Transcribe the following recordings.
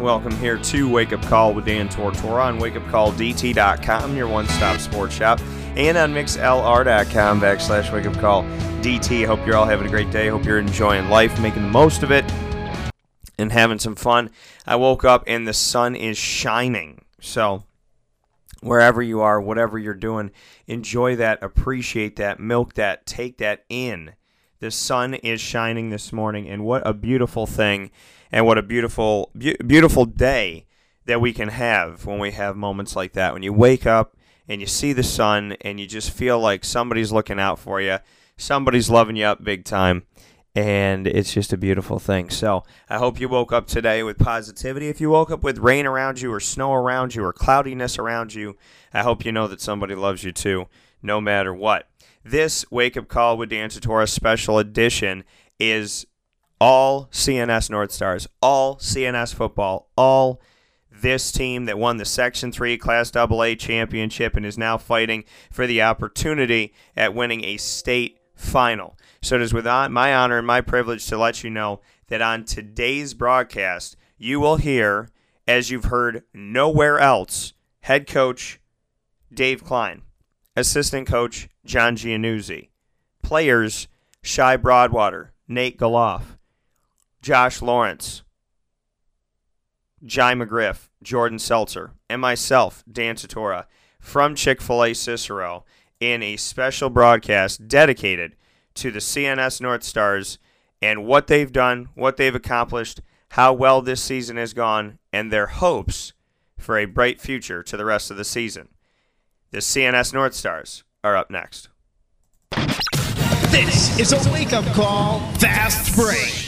Welcome here to Wake Up Call with Dan Tortora on wakeupcalldt.com, your one stop sports shop, and on mixlr.com backslash wake up call DT. Hope you're all having a great day. Hope you're enjoying life, making the most of it, and having some fun. I woke up and the sun is shining. So, wherever you are, whatever you're doing, enjoy that, appreciate that, milk that, take that in. The sun is shining this morning, and what a beautiful thing, and what a beautiful, be- beautiful day that we can have when we have moments like that. When you wake up and you see the sun, and you just feel like somebody's looking out for you, somebody's loving you up big time, and it's just a beautiful thing. So I hope you woke up today with positivity. If you woke up with rain around you, or snow around you, or cloudiness around you, I hope you know that somebody loves you too, no matter what. This Wake Up Call with Dan Tortora special edition is all CNS North Stars, all CNS football, all this team that won the Section 3 Class AA championship and is now fighting for the opportunity at winning a state final. So it is with my honor and my privilege to let you know that on today's broadcast, you will hear, as you've heard nowhere else, head coach Dave Klein, assistant coach John Giannuzzi, players Shy Broadwater, Nate Galoff, Josh Lawrence, Jai McGriff, Jordan Seltzer, and myself, Dan Tortora, from Chick fil A Cicero in a special broadcast dedicated to the CNS North Stars and what they've done, what they've accomplished, how well this season has gone, and their hopes for a bright future to the rest of the season. The CNS North Stars are up next. This is a wake up call, fast break.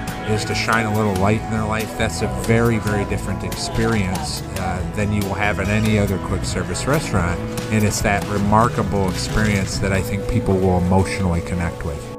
is to shine a little light in their life, that's a very, very different experience uh, than you will have in any other quick service restaurant. And it's that remarkable experience that I think people will emotionally connect with.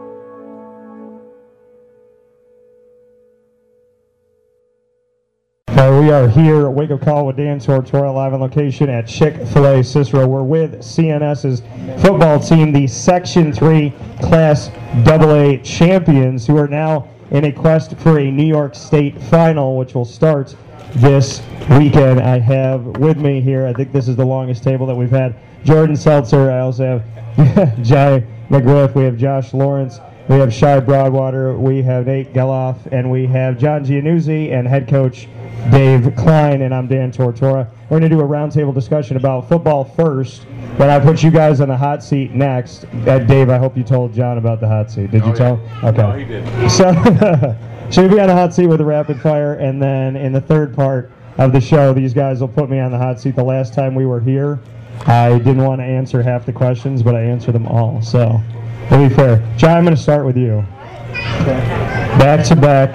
Uh, we are here at Wake Up Call with Dan Tortora live on location at Chick fil A Cicero. We're with CNS's football team, the Section 3 Class AA champions, who are now in a quest for a New York State final, which will start this weekend. I have with me here, I think this is the longest table that we've had, Jordan Seltzer. I also have Jai McGriff. We have Josh Lawrence. We have Shy Broadwater. We have Nate Geloff. And we have John Giannuzzi and head coach Dave Klein. And I'm Dan Tortora. We're going to do a roundtable discussion about football first. But I put you guys on the hot seat next. Uh, Dave, I hope you told John about the hot seat. Did you tell? Okay. No, he did. So, so you'll be on the hot seat with a rapid fire, and then in the third part of the show, these guys will put me on the hot seat. The last time we were here, I didn't want to answer half the questions, but I answered them all. So, to be fair, John, I'm going to start with you. Back to back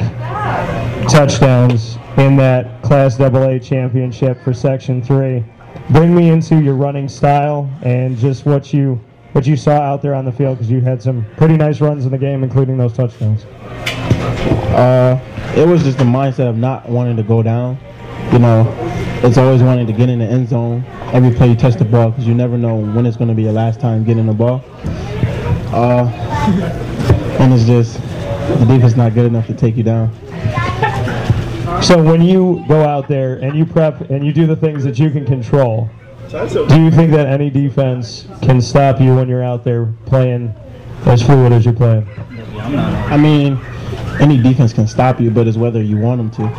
touchdowns in that Class AA championship for Section 3. Bring me into your running style and just what you what you saw out there on the field because you had some pretty nice runs in the game, including those touchdowns. Uh, it was just the mindset of not wanting to go down. You know, it's always wanting to get in the end zone. Every play you touch the ball because you never know when it's going to be your last time getting the ball. Uh, and it's just the defense not good enough to take you down. So when you go out there and you prep and you do the things that you can control, do you think that any defense can stop you when you're out there playing as fluid as you're playing? I mean, any defense can stop you, but it's whether you want them to.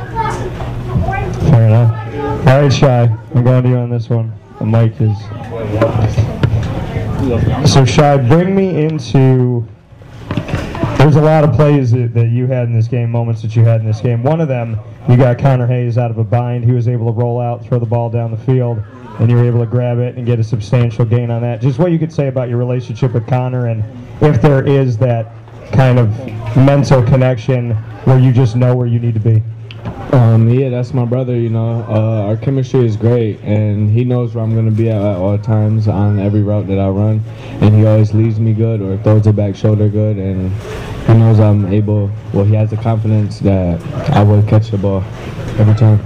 Fair enough. All right, Shy, I'm going to you on this one. The mic is. So, Shy, bring me into. There's a lot of plays that, that you had in this game, moments that you had in this game. One of them, you got Connor Hayes out of a bind. He was able to roll out, throw the ball down the field, and you were able to grab it and get a substantial gain on that. Just what you could say about your relationship with Connor and if there is that kind of mental connection where you just know where you need to be. Um, yeah, that's my brother. You know, uh, our chemistry is great, and he knows where I'm gonna be at, at all times on every route that I run, and he always leaves me good or throws the back shoulder good, and he knows I'm able. Well, he has the confidence that I will catch the ball every time.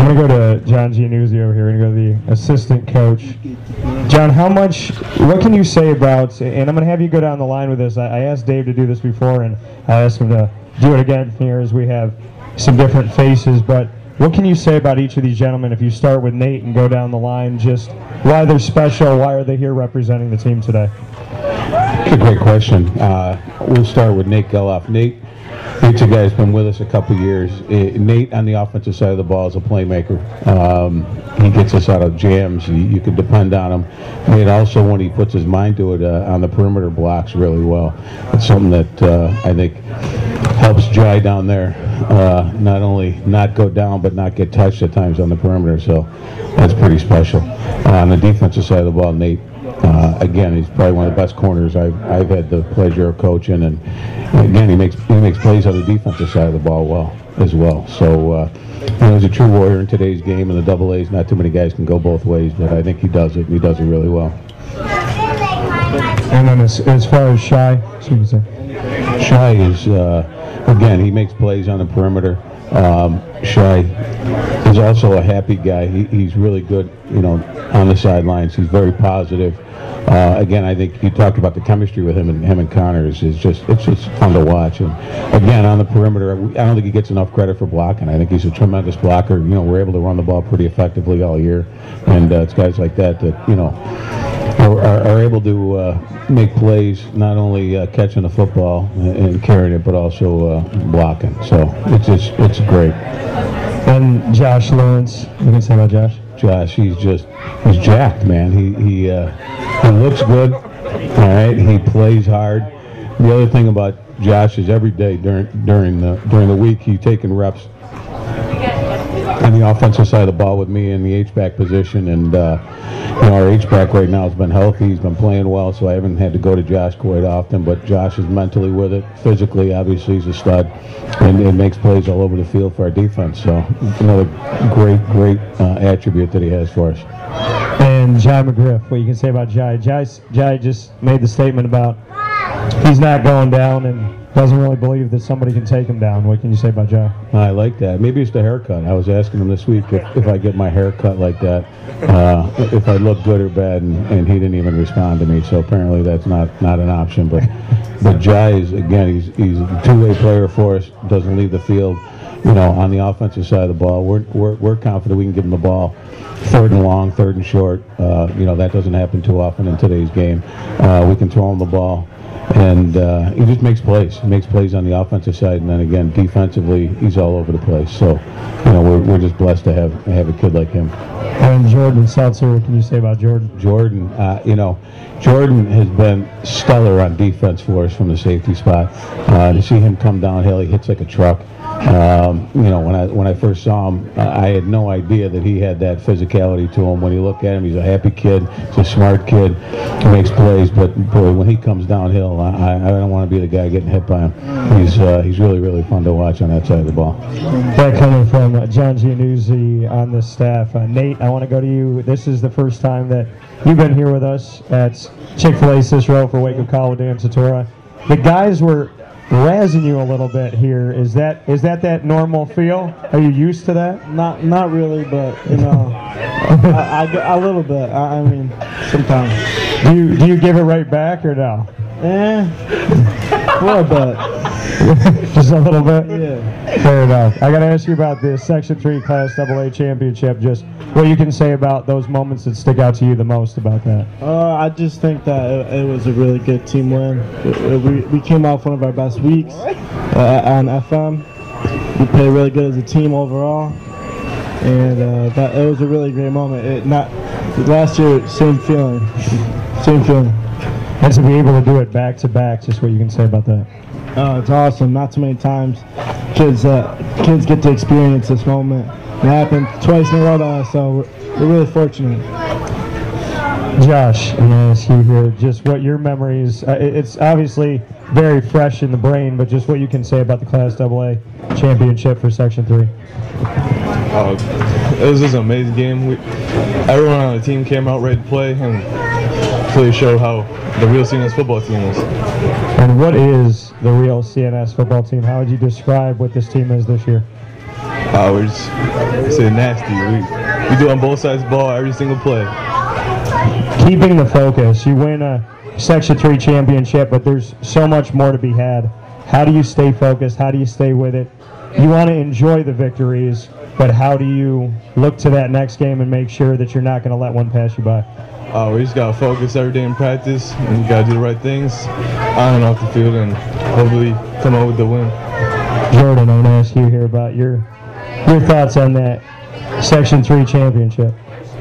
I'm going to go to John Giannuzzi over here. We're to go to the assistant coach. John, how much, what can you say about, and I'm going to have you go down the line with this. I, I asked Dave to do this before, and I asked him to do it again here as we have some different faces. But what can you say about each of these gentlemen if you start with Nate and go down the line? Just why they're special, why are they here representing the team today? That's a great question. Uh, we'll start with Nate Geloff. Nate, Nate's a guy who's been with us a couple years. Uh, Nate on the offensive side of the ball is a playmaker. Um, he gets us out of jams. You, you can depend on him. Nate also, when he puts his mind to it, uh, on the perimeter blocks really well. It's something that uh, I think helps Jai down there uh, not only not go down but not get touched at times on the perimeter. So that's pretty special. Uh, on the defensive side of the ball, Nate uh, again, he's probably one of the best corners I've, I've had the pleasure of coaching, and again, he makes he makes plays on the defensive side of the ball well as well. So uh, you know, he's a true warrior in today's game. and the double A's, not too many guys can go both ways, but I think he does it. and He does it really well. And then as, as far as Shy, excuse me, Shy is uh, again, he makes plays on the perimeter. Um, Shy is also a happy guy. He, he's really good, you know, on the sidelines. He's very positive. Uh, again, I think you talked about the chemistry with him and him and Connor is, is just it's just fun to watch. And again, on the perimeter, I don't think he gets enough credit for blocking. I think he's a tremendous blocker. You know, we're able to run the ball pretty effectively all year, and uh, it's guys like that that you know are, are, are able to uh, make plays, not only uh, catching the football and, and carrying it, but also uh, blocking. So it's just it's great. and Josh Lawrence. What can you say about Josh? Josh, he's just he's jacked, man. He he uh, he looks good. All right, he plays hard. The other thing about Josh is every day during during the during the week he's taking reps on the offensive side of the ball with me in the H-back position, and uh, you know, our H-back right now has been healthy. He's been playing well, so I haven't had to go to Josh quite often. But Josh is mentally with it. Physically, obviously, he's a stud, and it makes plays all over the field for our defense. So another great, great uh, attribute that he has for us. And Jai McGriff, what you can say about Jai? Jai, Jai just made the statement about he's not going down and doesn't really believe that somebody can take him down. What can you say about Jai? I like that. Maybe it's the haircut. I was asking him this week if, if I get my hair cut like that, uh, if I look good or bad, and, and he didn't even respond to me. So apparently that's not, not an option. But but Jai is again he's he's a two way player for us. Doesn't leave the field. You know, on the offensive side of the ball, we're we're, we're confident we can give him the ball. Third and long, third and short. Uh, you know that doesn't happen too often in today's game. Uh, we can throw him the ball and uh, he just makes plays. He makes plays on the offensive side, and then again defensively, he's all over the place. So, you know, we're, we're just blessed to have have a kid like him. And Jordan Seltzer, what can you say about Jordan? Jordan, uh, you know, Jordan has been stellar on defense for us from the safety spot. Uh, to see him come downhill, he hits like a truck. Um, you know, when I when I first saw him, I had no idea that he had that physicality to him. When you look at him, he's a happy kid, he's a smart kid, he makes plays. But boy, when he comes downhill, I, I don't want to be the guy getting hit by him. He's uh, he's really really fun to watch on that side of the ball. That coming from uh, John Giannuzzi on the staff. Uh, Nate, I want to go to you. This is the first time that you've been here with us at Chick-fil-A Cicero for Wake Call with Dan Tortora. The guys were razzing you a little bit here. Is that is that that normal feel? Are you used to that? Not not really, but you know, I, I- a little bit. I, I mean, sometimes. Do you do you give it right back or no? Eh, a little bit. Just a little bit. Yeah. Fair enough. I got to ask you about the Section Three Class AA championship. Just what you can say about those moments that stick out to you the most about that. Uh, I just think that it, it was a really good team win. It- it- we, we came off one of our best weeks uh, on FM. We played really good as a team overall, and uh, that it was a really great moment. It not last year, same feeling, same feeling. And to be able to do it back to back, just what you can say about that. Uh, it's awesome. Not too many times kids uh, kids get to experience this moment. It happened twice in a row to us, so we're, we're really fortunate. Josh, I'm gonna ask you here just what your memories. Uh, it's obviously very fresh in the brain, but just what you can say about the Class AA championship for Section Three. Uh, it was just an amazing game. We, everyone on the team came out ready to play and really showed how the real CNS football team is. And what is the real CNS football team? How would you describe what this team is this year? Uh, we're just nasty. We, we do on both sides ball every single play. Keeping the focus. You win a Section 3 championship, but there's so much more to be had. How do you stay focused? How do you stay with it? You want to enjoy the victories, but how do you look to that next game and make sure that you're not going to let one pass you by? Uh, we just gotta focus every day in practice and we gotta do the right things on and off the field and hopefully come out with the win. Jordan, I want to ask you here about your your thoughts on that Section 3 championship.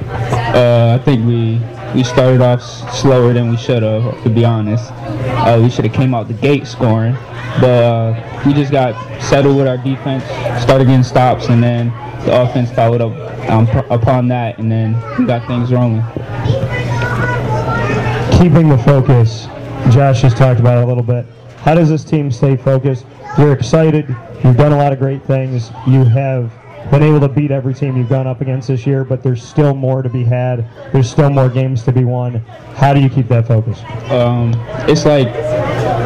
Uh, I think we we started off slower than we should have. To be honest, uh, we should have came out the gate scoring, but uh, we just got settled with our defense, started getting stops, and then the offense followed up um, upon that, and then we got things rolling. Keeping the focus. Josh just talked about it a little bit. How does this team stay focused? You're excited. You've done a lot of great things. You have been able to beat every team you've gone up against this year, but there's still more to be had. There's still more games to be won. How do you keep that focus? um, it's like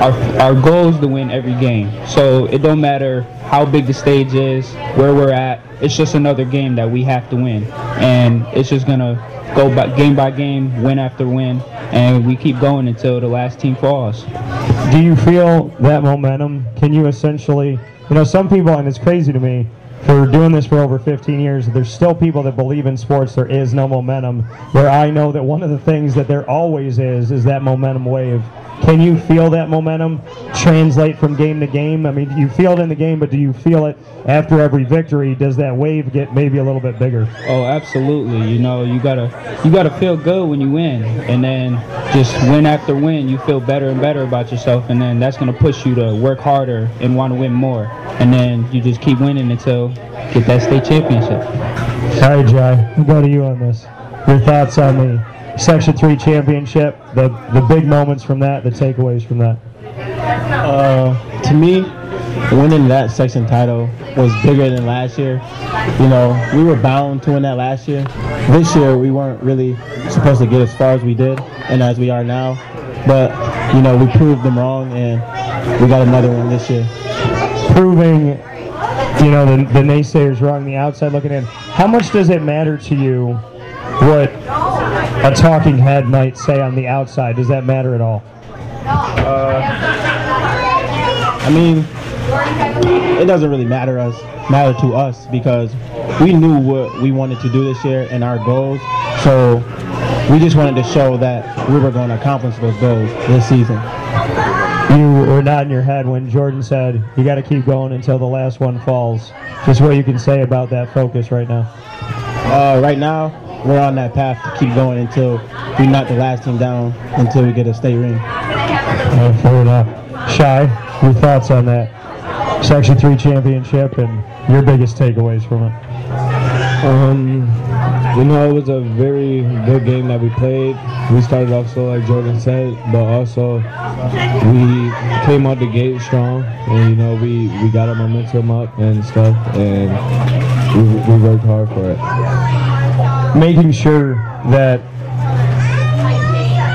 our, our goal is to win every game. So it don't matter how big the stage is, where we're at. It's just another game that we have to win, and it's just gonna go by, game by game, win after win, and we keep going until the last team falls. Do you feel that momentum? Can you essentially, you know, some people, and it's crazy to me, for doing this for over 15 years, there's still people that believe in sports there is no momentum. Where I know that one of the things that there always is is that momentum wave. Can you feel that momentum translate from game to game? I mean, you feel it in the game, but do you feel it after every victory? Does that wave get maybe a little bit bigger? Oh, absolutely. You know, you gotta you gotta feel good when you win, and then just win after win, you feel better and better about yourself, and then that's gonna push you to work harder and want to win more, and then you just keep winning until you get that state championship. All right, Jai, we'll go to you on this. Your thoughts on the Section 3 championship, the, the big moments from that, the takeaways from that. Uh, to me, winning that section title was bigger than last year. You know, we were bound to win that last year. This year, we weren't really supposed to get as far as we did and as we are now. But, you know, we proved them wrong and we got another one this year. proving, you know, the, the naysayers wrong, the outside looking in. How much does it matter to you what a talking head might say on the outside? Does that matter at all? I mean, it doesn't really matter us matter to us because we knew what we wanted to do this year and our goals. So we just wanted to show that we were going to accomplish those goals this season. You were nodding your head when Jordan said you got to keep going until the last one falls. Just what you can say about that focus right now. Uh, right now, we're on that path to keep going until we knock the last team down until we get a state ring. Uh, fair enough. Shy, your thoughts on that? Section 3 championship and your biggest takeaways from it. Um, you know, it was a very good game that we played. We started off slow, like Jordan said, but also we came out the gate strong, and you know, we we got our momentum up and stuff, and we, we worked hard for it. Making sure that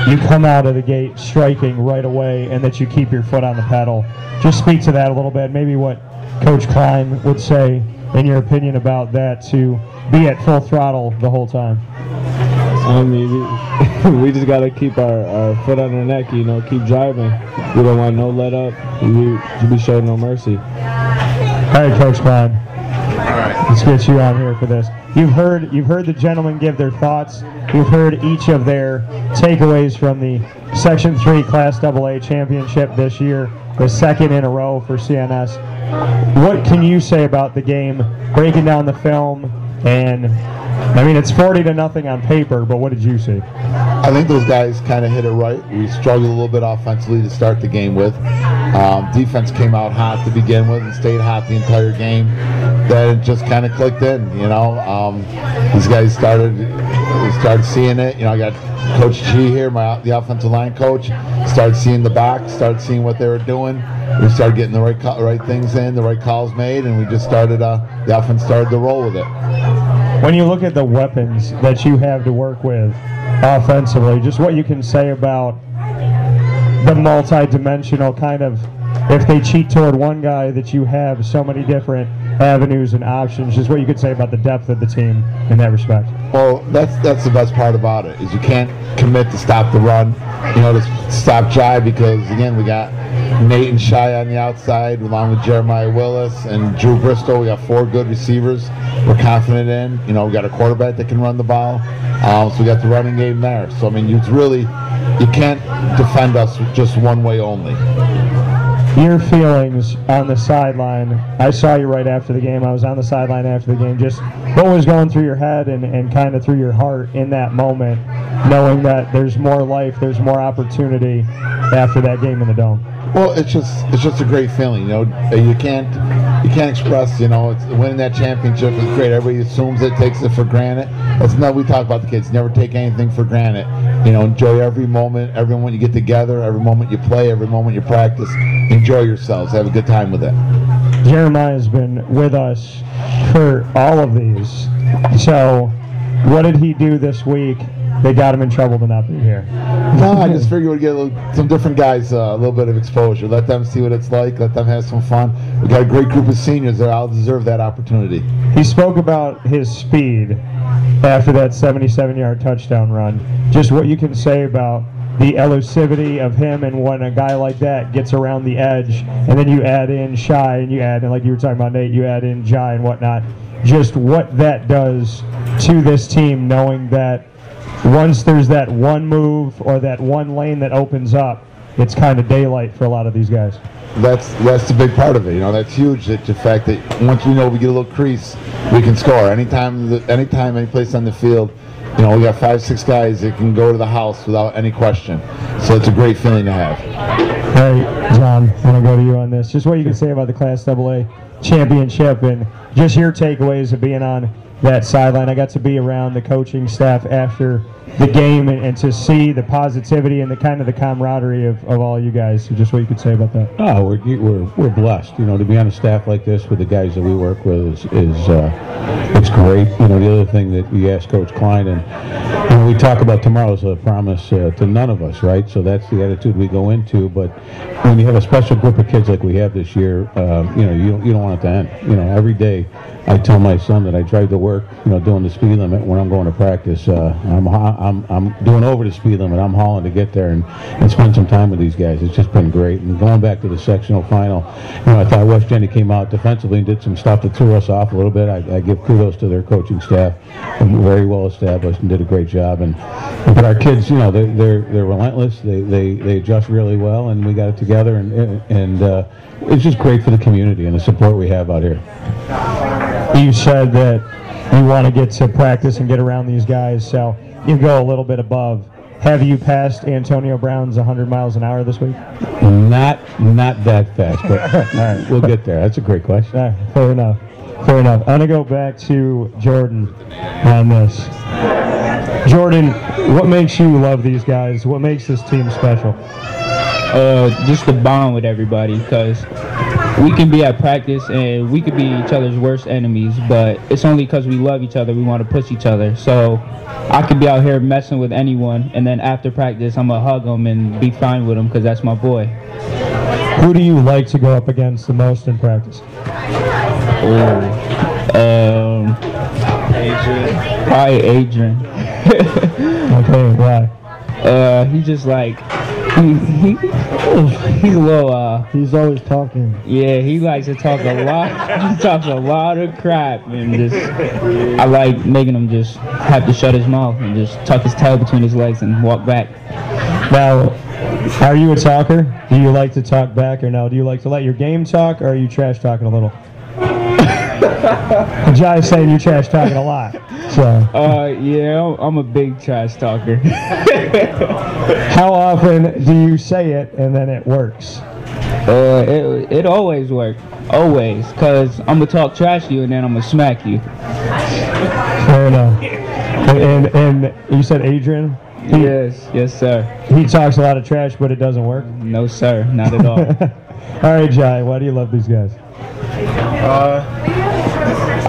you come out of the gate striking right away and that you keep your foot on the pedal. Just speak to that a little bit. Maybe what Coach Klein would say, in your opinion, about that to be at full throttle the whole time. I mean, we, we just got to keep our, our foot on our neck, you know, keep driving. We don't want no let up. We, we show no mercy. All right, Coach Klein. All right. Let's get you on here for this. You've heard you've heard the gentlemen give their thoughts. You've heard each of their takeaways from the Section 3 Class AA championship this year, the second in a row for CNS. What can you say about the game, breaking down the film, and I mean it's 40 to nothing on paper, but what did you see? I think those guys kind of hit it right. We struggled a little bit offensively to start the game with. Um, defense came out hot to begin with and stayed hot the entire game. Then it just kind of clicked in. You know, um, these guys started started seeing it. You know, I got Coach G here, my the offensive line coach. Started seeing the box, started seeing what they were doing. We started getting the right right things in, the right calls made, and we just started. Uh, the offense started to roll with it. When you look at the weapons that you have to work with offensively, just what you can say about the multi-dimensional kind of if they cheat toward one guy that you have so many different avenues and options just what you could say about the depth of the team in that respect. Well that's that's the best part about it is you can't commit to stop the run you know to stop Jai because again we got Nate and Shy on the outside along with Jeremiah Willis and Drew Bristol. We got four good receivers we're confident in. You know we got a quarterback that can run the ball um, so we got the running game there. So I mean it's really you can't defend us just one way only your feelings on the sideline. I saw you right after the game. I was on the sideline after the game. Just what was going through your head and, and kind of through your heart in that moment, knowing that there's more life, there's more opportunity after that game in the dome. Well, it's just it's just a great feeling. You know, you can't you can't express. You know, it's, winning that championship is great. Everybody assumes it, takes it for granted. That's not we talk about the kids. Never take anything for granted. You know, enjoy every moment, every moment you get together, every moment you play, every moment you practice. Enjoy yourselves. Have a good time with it. Jeremiah has been with us for all of these. So, what did he do this week they got him in trouble to not be here. No, I just figured we'd get little, some different guys uh, a little bit of exposure. Let them see what it's like. Let them have some fun. We got a great group of seniors that all deserve that opportunity. He spoke about his speed after that 77-yard touchdown run. Just what you can say about the elusivity of him and when a guy like that gets around the edge and then you add in Shy and you add in like you were talking about Nate you add in Jai and whatnot just what that does to this team knowing that once there's that one move or that one lane that opens up, it's kind of daylight for a lot of these guys. That's that's the big part of it. You know, that's huge. That the fact that once we know we get a little crease, we can score anytime. Anytime, any place on the field. You know, we got five, six guys that can go to the house without any question. So it's a great feeling to have. Hey, John, I want to go to you on this. Just what you can say about the Class AA championship and just your takeaways of being on that sideline. I got to be around the coaching staff after the game and, and, to see the positivity and the kind of the camaraderie of, of all you guys. So just what you could say about that. Oh, we're, we're, we're blessed. You know, to be on a staff like this with the guys that we work with is, is uh, it's great. You know, the other thing that we asked Coach Klein, and when we talk about tomorrow is a promise uh, to none of us, right? So that's the attitude we go into. But when you have a special group of kids like we have this year, uh, you know, you, you don't want it to end. You know, every day I tell my son that I drive to work, you know, doing the speed limit when I'm going to practice. Uh, I'm, I'm, I'm doing over the speed limit. I'm hauling to get there and, and spend some time with these guys. It's just been great. And going back to the sectional final, you know, I thought West Genny came out defensively and did some stuff that threw us off a little bit. I, I give kudos to their coaching staff. Very well established and did a great job. And but our kids, you know, they, they're they're relentless. They they they adjust really well, and we got it together. And and uh, it's just great for the community and the support we have out here. You said that you want to get to practice and get around these guys, so you go a little bit above. Have you passed Antonio Brown's 100 miles an hour this week? Not not that fast, but we'll get there. That's a great question. All right, fair enough. Fair enough. I'm gonna go back to Jordan on this. Jordan, what makes you love these guys? What makes this team special? uh, just the bond with everybody because we can be at practice and we could be each other's worst enemies, but it's only because we love each other we want to push each other. So I could be out here messing with anyone, and then after practice I'm gonna hug them and be fine with them because that's my boy. Who do you like to go up against the most in practice? Um, Adrian. Probably Adrian. Okay, why? Uh, he just like he, he he's a little uh He's always talking. yeah he likes to talk a lot he talks a lot of crap and just I like making him just have to shut his mouth and just tuck his tail between his legs and walk back. Now, are you a talker? Do you like to talk back or no? Do you like to let your game talk or are you trash talking a little? Jai's saying you're trash talking a lot. So, Uh yeah I'm- I'm a big trash talker. how often do you say it and then it works? Uh, it, it always works. Always. Because I'm going to talk trash to you and then I'm going to smack you. Fair enough. And, and, and you said Adrian? He, Yes. Yes, sir. he talks a lot of trash, but it doesn't work. No, sir. Not at all. All right, Jai, why do you love these guys?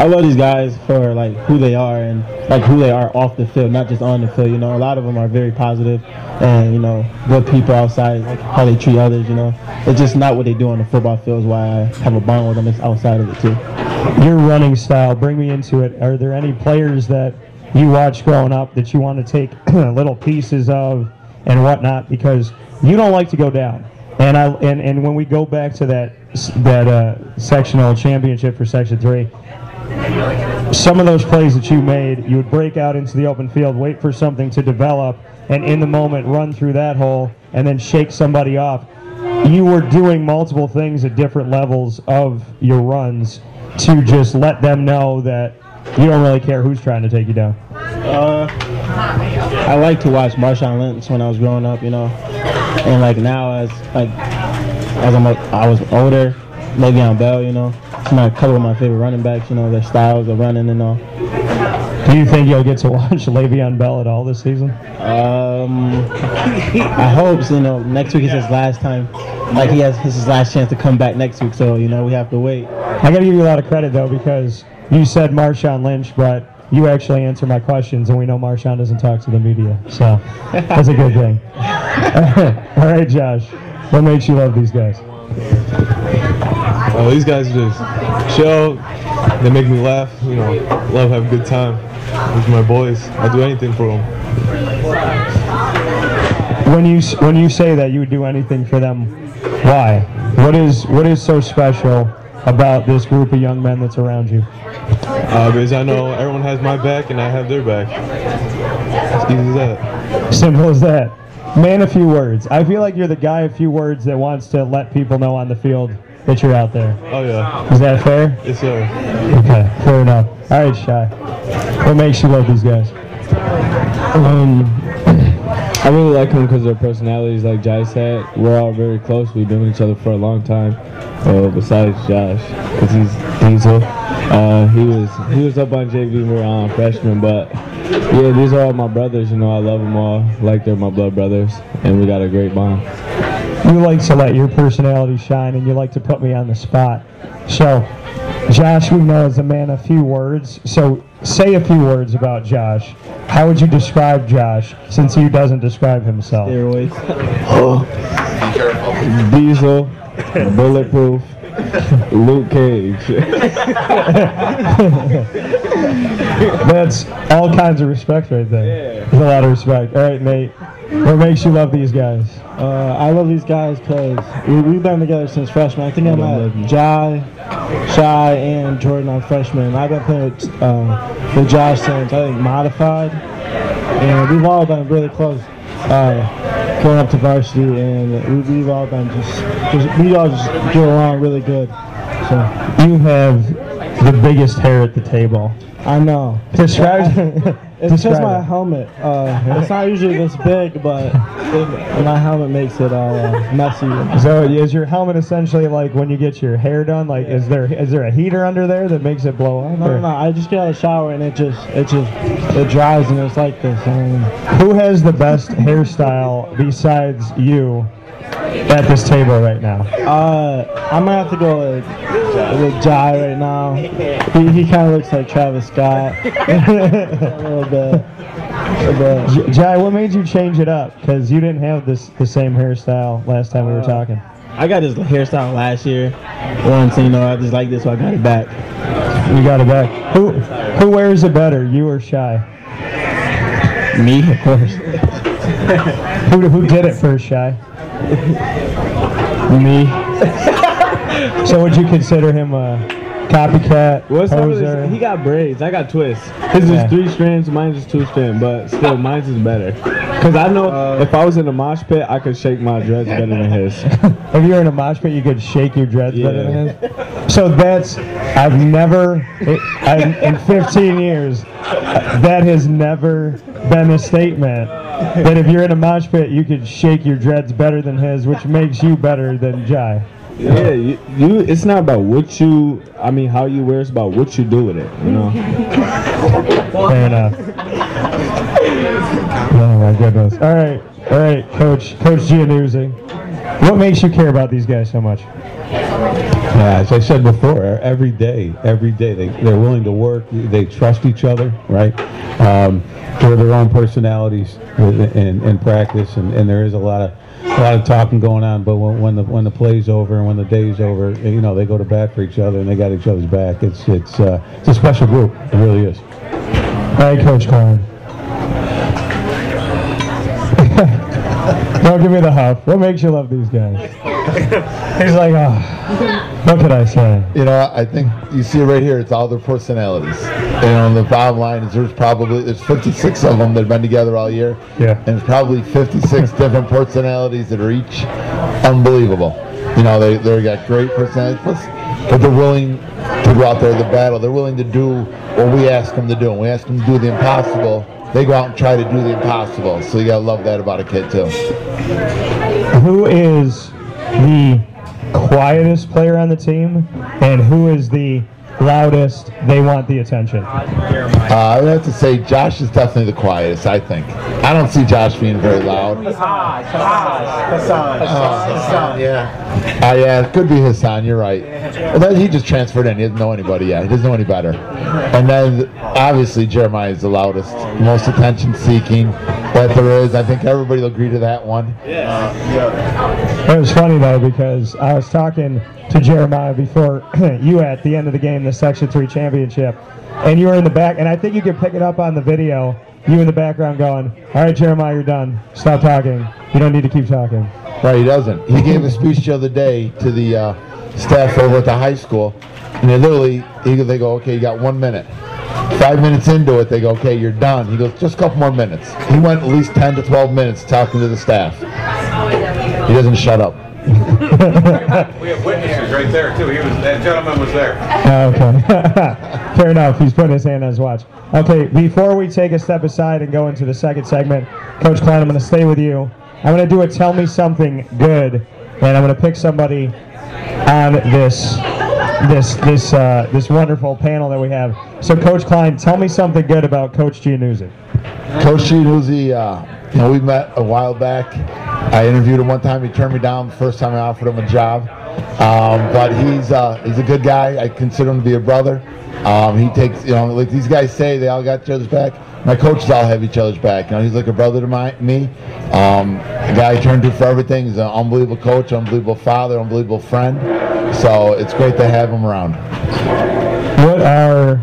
I love these guys for like who they are and like who they are off the field, not just on the field. You know, a lot of them are very positive and you know good people outside, like how they treat others. You know, it's just not what they do on the football field. Is why I have a bond with them. It's outside of it too. Your running style, bring me into it. Are there any players that you watched growing up that you want to take little pieces of and whatnot? Because you don't like to go down. And I and, and when we go back to that that uh, sectional championship for Section Three, some of those plays that you made, you would break out into the open field, wait for something to develop, and in the moment run through that hole and then shake somebody off. You were doing multiple things at different levels of your runs to just let them know that you don't really care who's trying to take you down. Uh, I like to watch Marshawn Lynch when I was growing up, you know, and like now as like as I'm like I was older, Le'Veon Bell, you know, it's my a couple of my favorite running backs, you know, their styles of running and all. Do you think you'll get to watch Le'Veon Bell at all this season? Um, I hope so, you know next week is his last time. Like he has his last chance to come back next week, so you know we have to wait. I got to give you a lot of credit though because you said Marshawn Lynch, but you actually answer my questions, and we know Marshawn doesn't talk to the media, so that's a good thing. All right, Josh, what makes you love these guys? Uh, these guys are just chill. They make me laugh. You know, love having a good time with my boys. I'll do anything for them. When you when you say that you would do anything for them, why? What is what is so special about this group of young men that's around you? Uh, because I know everyone has my back and I have their back. As easy as that. Simple as that. Man, a few words. I feel like you're the guy a few words that wants to let people know on the field that you're out there. Oh yeah. Is that fair? Yes sir. Okay, fair enough. All right, Shy. What makes you love these guys? Um, I really like them because their personalities, like Jai said, we're all very close. We've been with each other for a long time. Uh, besides Josh, because he's Diesel. Uh, he was he was up on JV when we were on freshman, but yeah, these are all my brothers. You know, I love them all like they're my blood brothers, and we got a great bond. You like to let your personality shine, and you like to put me on the spot. So, Josh, we know is a man of few words. So, say a few words about Josh. How would you describe Josh, since he doesn't describe himself? Steroids. Oh. Be careful. Diesel, bulletproof, Luke Cage. That's all kinds of respect right there. There's a lot of respect. All right, Nate. What makes you love these guys? Uh, I love these guys because we, we've been together since freshman. I think I met Jai, Shy, and Jordan on freshman. I've been playing with, uh, with Josh since I think modified, and we've all been really close uh, going up to varsity, and we, we've all been just, just we all just get along really good. So You have the biggest hair at the table. I know. Describe. It's just my it. helmet. Uh, it's not usually this big, but it, my helmet makes it all uh, messy. So is your helmet essentially like when you get your hair done? Like, is there is there a heater under there that makes it blow up? No, or- no. I just get out of the shower and it just, it just, it dries and it's like this. Who has the best hairstyle besides you at this table right now? uh, I might have to go with, with Jai right now. He, he kind of looks like Travis Scott a little bit. Jai, what made you change it up? Because you didn't have this the same hairstyle last time we were Uh, talking. I got this hairstyle last year. Once, you know, I just like this, so I got it back. You got it back. Who who wears it better, you or Shy? Me, of course. Who who did it first, Shy? Me. So would you consider him a copycat, What's poser? this? He got braids. I got twists. His Yeah. is three strands. Mine's is two strands. But still, mine's is better. Cause I know Uh, if I was in a mosh pit, I could shake my dreads better than his. If you were in a mosh pit, you could shake your dreads better than his. So that's I've never I, in 15 years that has never been a statement that if you're in a mosh pit, you could shake your dreads better than his, which makes you better than Jai. Yeah, you, you. It's not about what you. I mean, how you wear. It's about what you do with it. You know. Fair enough. Oh my goodness. All right, all right, Coach Coach Giannuzzi. What makes you care about these guys so much? Yeah, as I said before, every day, every day they, they're willing to work. They trust each other, right? Um, they're their own personalities in, in practice, and, and there is a lot of a lot of talking going on. But when, when the when the play's over and when the day's over, you know they go to bat for each other and they got each other's back. It's it's uh, it's a special group. It really is. All right, Coach Klein. Don't give me the huff. What makes you love these guys? He's like, oh, what could I say? You know, I think you see it right here. It's all their personalities. You know, the bottom line is there's probably there's 56 of them that have been together all year. Yeah. And there's probably 56 different personalities that are each unbelievable. You know, they they got great personalities, plus, but they're willing to go out there to battle. They're willing to do what we ask them to do. And we ask them to do the impossible. They go out and try to do the impossible. So you gotta love that about a kid too. Who is the quietest player on the team, and who is the loudest? They want the attention. Uh, I would have to say Josh is definitely the quietest. I think. I don't see Josh being very loud. Hassan, Hassan. yeah. Uh, yeah, it could be Hassan. You're right. Well, he just transferred in. He doesn't know anybody yet. He doesn't know any better. And then obviously Jeremiah is the loudest, most attention-seeking that there is. I think everybody will agree to that one. Yeah. It was funny though because I was talking to Jeremiah before you at the end of the game, Section Three championship, and you were in the back, and I think you could pick it up on the video. You in the background going, "All right, Jeremiah, you're done. Stop talking. You don't need to keep talking." Right, he doesn't. He gave a speech the other day to the uh, staff over at the high school, and they literally, they go, okay, you got one minute. Five minutes into it, they go, okay, you're done. He goes, just a couple more minutes. He went at least 10 to 12 minutes talking to the staff. He doesn't shut up. We have witnesses right there too. He was, that gentleman was there. Okay. Fair enough. He's putting his hand on his watch. Okay, before we take a step aside and go into the second segment, Coach Klein, I'm going to stay with you. I'm going to do a tell me something good, and I'm going to pick somebody on this this this uh, this wonderful panel that we have. So, Coach Klein, tell me something good about Coach Giannuzzi. Coach Giannuzzi, uh, you know, we met a while back. I interviewed him one time. He turned me down the first time I offered him a job. Um, but he's uh, he's a good guy. I consider him to be a brother. Um, he takes, you know, like these guys say, they all got each other's back. My coaches all have each other's back. You know, he's like a brother to my, me. Um, a guy I turn to for everything. He's an unbelievable coach, unbelievable father, unbelievable friend. So it's great to have him around. What are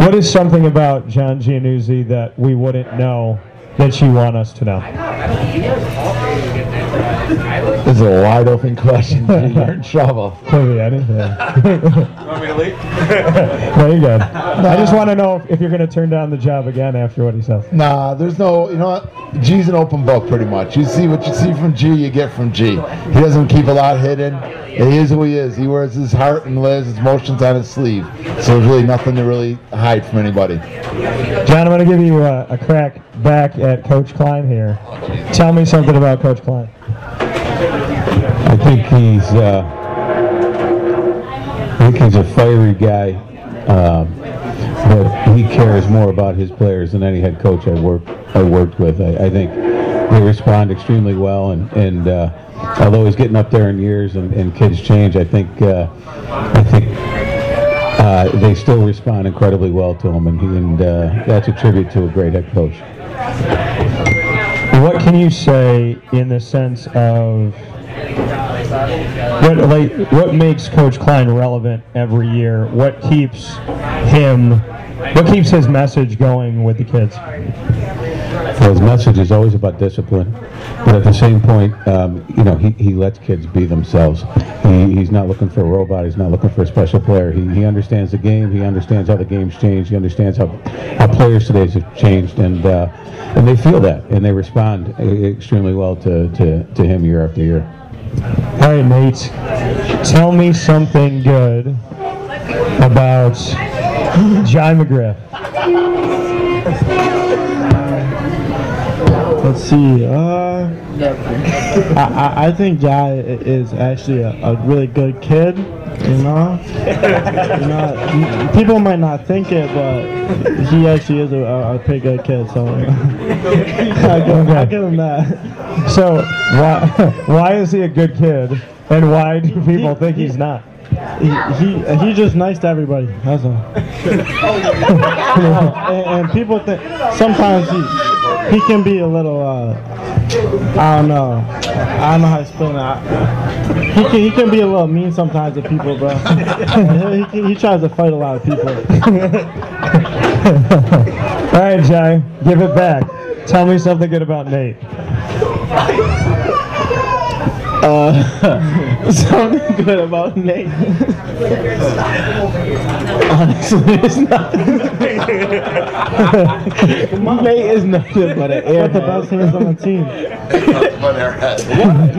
what is something about John Giannuzzi that we wouldn't know that you want us to know? This is a wide open question. G. You're in trouble. Could be anything. Want me to leave? no, you're good. I just want to know if, if you're going to turn down the job again after what he says. Nah, there's no, you know what? G's an open book pretty much. You see what you see from G, you get from G. He doesn't keep a lot hidden. He is who he is. He wears his heart and lives his emotions on his sleeve. So there's really nothing to really hide from anybody. John, I'm going to give you a, a crack back at Coach Klein here. Tell me something about Coach Klein. I think he's uh, I think he's a fiery guy, um, but he cares more about his players than any head coach I worked I worked with. I, I think they respond extremely well, and and uh, although he's getting up there in years and, and kids change, I think uh, I think uh, they still respond incredibly well to him, and he, and uh, that's a tribute to a great head coach. What can you say in the sense of what like what makes Coach Klein relevant every year? What keeps him what keeps his message going with the kids? Well, his message is always about discipline, but at the same point, um, you know, he, he lets kids be themselves. He, he's not looking for a robot. He's not looking for a special player. He, he understands the game. He understands how the game's changed. He understands how, how players today have changed, and uh, and they feel that, and they respond extremely well to, to, to him year after year. All right, Nate. Tell me something good about John McGriff. Let's see. Uh, I, I, I think Jai is actually a, a really good kid. You know, you know, people might not think it, but he actually is a, a, pretty good kid. So I give, I give him that. So why why is he a good kid, and why do people think he's not? He, he he's just nice to everybody. That's all. and, and people think sometimes he he can be a little. Uh, I don't know. I don't know how to explain it. He can he can be a little mean sometimes to people, bro. he, he, he tries to fight a lot of people. All right, Jai, give it back. Tell me something good about Nate. Uh, something good about Nate. Honestly, it's nothing. Nate is nothing but an airhead. the best hands on the team.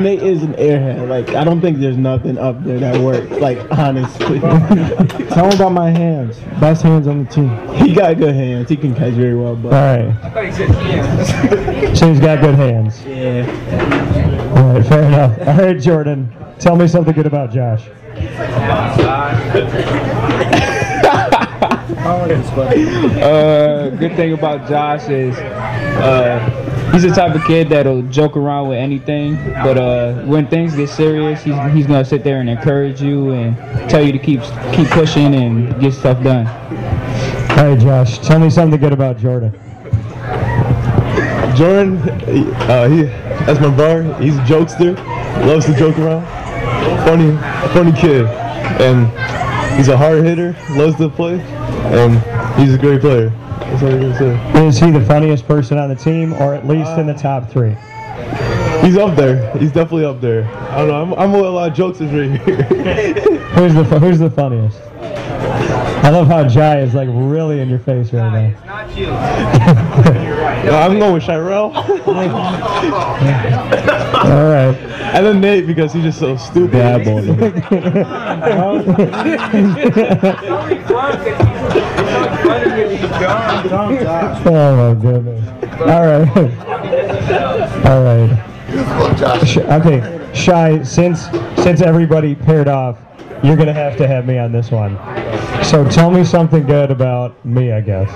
Nate is an airhead. Like I don't think there's nothing up there that works. Like honestly. Tell him about my hands. Best hands on the team. He got good hands. He can catch very well. But All right. So he's got good hands. Yeah. All right, fair enough. All right, Jordan, tell me something good about Josh. uh, good thing about Josh is uh, he's the type of kid that'll joke around with anything, but uh, when things get serious, he's, he's gonna sit there and encourage you and tell you to keep keep pushing and get stuff done. All right, Josh, tell me something good about Jordan. Jordan, uh, he, that's my brother. He's a jokester, loves to joke around. Funny, funny kid, and he's a hard hitter, loves to play, and he's a great player. That's all I can say. Is he the funniest person on the team, or at least in the uh, top three? He's up there. He's definitely up there. I don't know. I'm, I'm with a lot of jokesters right here. Who's the Who's the funniest? I love how Jai is like really in your face right now. Not No, I'm going with Shirel. All right. And then Nate because he's just so stupid. Bad boy. Oh my goodness. All right. All right. Okay, Shy, since since everybody paired off, you're gonna have to have me on this one. So tell me something good about me, I guess.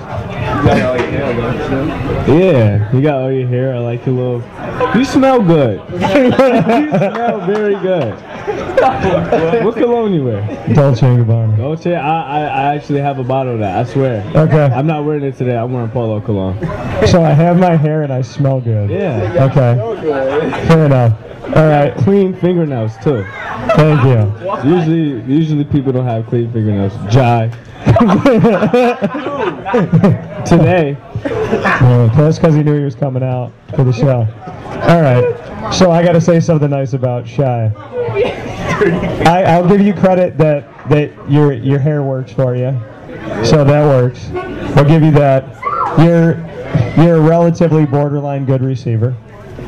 Yeah, you got all your hair. I like your little. You smell good. you smell very good. What cologne you wear? Dolce and Gabbana. Dolce. I, I I actually have a bottle of that. I swear. Okay. I'm not wearing it today. I'm wearing Polo cologne. So I have my hair and I smell good. Yeah. Okay. Fair enough. All right. Clean fingernails too. Thank you. Usually, usually people don't have clean fingernails. Jai. Today. Well, that's because he knew he was coming out for the show. All right. So I got to say something nice about Shy. I, I'll give you credit that that your your hair works for you, so that works. I'll give you that. You're you're a relatively borderline good receiver.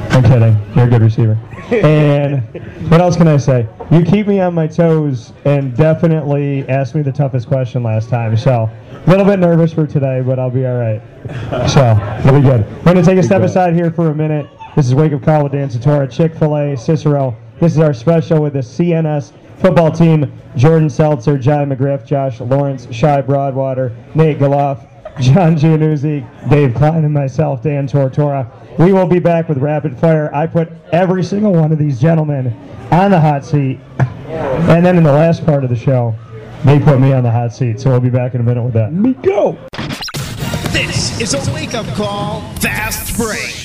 I'm kidding. You're a good receiver. And what else can I say? You keep me on my toes and definitely asked me the toughest question last time. So a little bit nervous for today, but I'll be all right. So it'll be good. We're going to take a step aside here for a minute. This is Wake Up Call with Dan Tortora, Chick fil A, Cicero. This is our special with the CNS football team Jordan Seltzer, Jai McGriff, Josh Lawrence, Shy Broadwater, Nate Galoff, John Giannuzzi, Dave Klein, and myself, Dan Tortora. We will be back with rapid fire. I put every single one of these gentlemen on the hot seat. And then in the last part of the show, they put me on the hot seat. So we'll be back in a minute with that. Me go! This is a wake up call, fast break.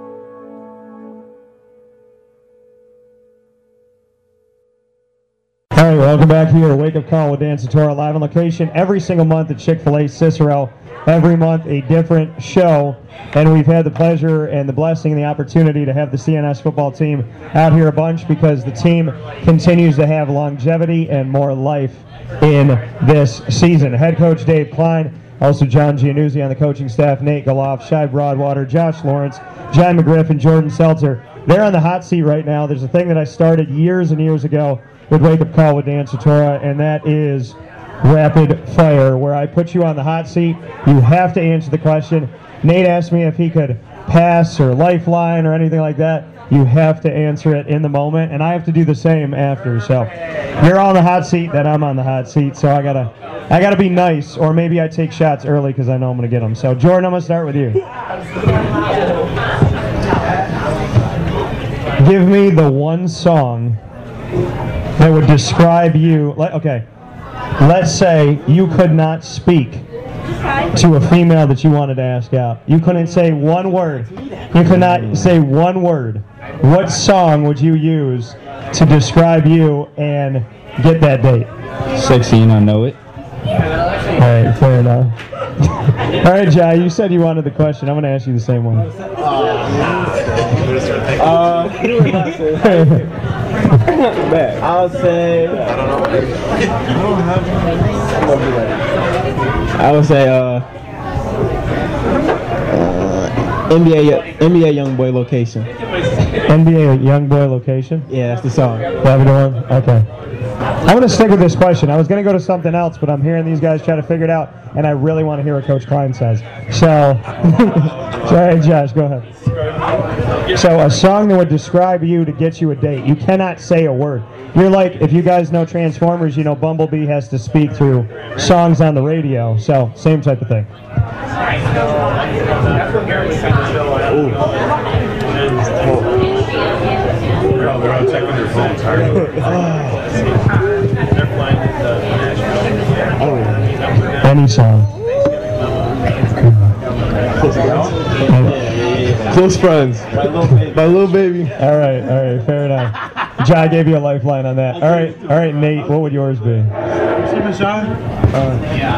Welcome back here Wake Up Call with Dan Tortora, live on location every single month at Chick fil A Cicero. Every month, a different show. And we've had the pleasure and the blessing and the opportunity to have the CNS football team out here a bunch because the team continues to have longevity and more life in this season. Head coach Dave Klein, also John Giannuzzi on the coaching staff, Nate Galoff, Shai Broadwater, Josh Lawrence, John McGriff, and Jordan Seltzer. They're on the hot seat right now. There's a thing that I started years and years ago with Wake Up Call with Dan Tortora, and that is rapid fire, where I put you on the hot seat. You have to answer the question. Nate asked me if he could pass or lifeline or anything like that. You have to answer it in the moment, and I have to do the same after. So you're on the hot seat, then I'm on the hot seat. So I gotta, I gotta be nice, or maybe I take shots early because I know I'm gonna get them. So Jordan, I'm gonna start with you. Give me the one song that would describe you. Like, okay, let's say you could not speak to a female that you wanted to ask out. You couldn't say one word. You could not say one word. What song would you use to describe you and get that date? Sexy and I know it. All right, fair enough. All right, Jai, you said you wanted the question. I'm going to ask you the same one. Uh, I'll say. I don't know. I don't have. I would say uh, uh, NBA NBA Young Boy location. NBA Young Boy location? Yeah, that's the song. That the one? Okay. I'm going to stick with this question. I was going to go to something else, but I'm hearing these guys try to figure it out, and I really want to hear what Coach Klein says. So, sorry, Josh, go ahead. So, a song that would describe you to get you a date. You cannot say a word. You're like, if you guys know Transformers, you know Bumblebee has to speak through songs on the radio. So, same type of thing. Any song. Close friends. My little baby. My little baby. All right, all right, fair enough. John gave you a lifeline on that. All right, all right, Nate, what would yours be? Uh,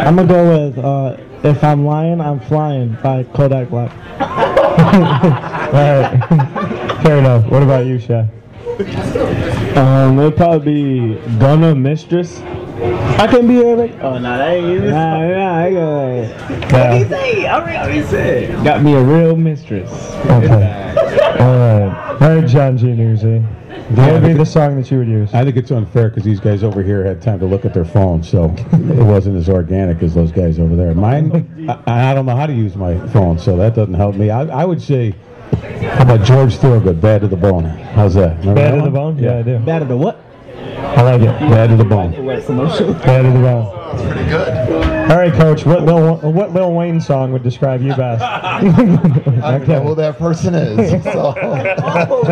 I'm gonna go with uh, "If I'm Lying, I'm Flying" by Kodak Black. All right, fair enough. What about you, Shay? Um, it'd probably be Gunna Mistress. I can't be a Oh, no, that ain't you. Nah, nah, I got Yeah. say? I already said. got me a real mistress. Okay. All right, all right, John Giannuzzi. What would be the song that you would use? I think it's unfair because these guys over here had time to look at their phones, so it wasn't as organic as those guys over there. Mine, I, I don't know how to use my phone, so that doesn't help me. I, I would say, how about George Thorogood, Bad to the Bone? How's that? Remember Bad that to the bone? Yeah, I do. Bad to the what? I like it. Bad to the ball. What? Bad to the ball. That's pretty good. All right, Coach. What Lil what Lil Wayne song would describe you best? I don't know who that person is. So, oh,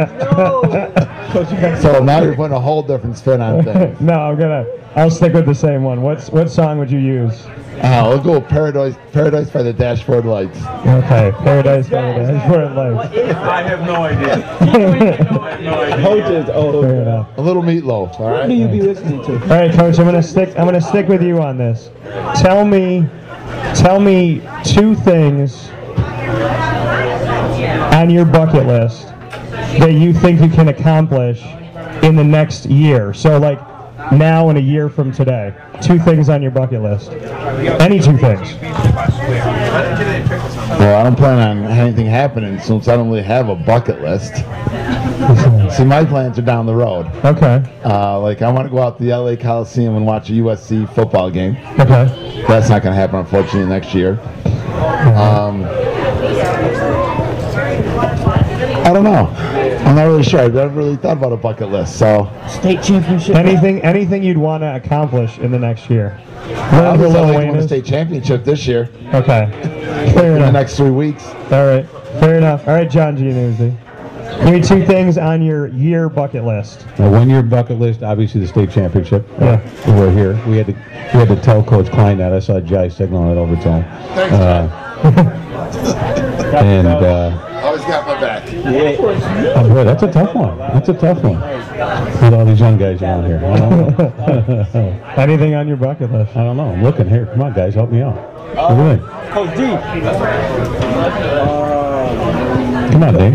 so now you're putting a whole different spin on things. no, I'm gonna. I'll stick with the same one. What's what song would you use? Uh, we'll go with Paradise, Paradise by the Dashboard Lights. Okay, Paradise by the Dashboard Lights. I have no idea. I have no idea. Coach is old. Fair enough. A little meatloaf, all What do you be listening to? All right, Coach. I'm gonna stick. I'm gonna stick with you on this. Tell me, tell me two things on your bucket list that you think you can accomplish in the next year. So, like now and a year from today, two things on your bucket list. Any two things. Well, I don't plan on anything happening since I don't really have a bucket list. See, my plans are down the road. Okay. Uh, like, I want to go out to the LA Coliseum and watch a USC football game. Okay. That's not going to happen, unfortunately, next year. Um, I don't know. I'm not really sure. I've never really thought about a bucket list. So, State championship. Anything, anything you'd want to accomplish in the next year. Learn who obviously, I'd Lil like to win the state championship this year Okay. Fair enough. in the next three weeks. All right. Fair enough. All right, John Giannuzzi. Give me two things on your year bucket list. A one-year bucket list, obviously the state championship. Yeah. Uh, we're here. We had to we had to tell Coach Klein that. I saw Jai signaling it over to him. Uh, and uh, Always got my back. Oh boy, that's a tough one. That's a tough one. With all these young guys around here. I don't know. Anything on your bucket list? I don't know. I'm looking here. Come on, guys, help me out. What do you think? Coach D. Come on, Dave.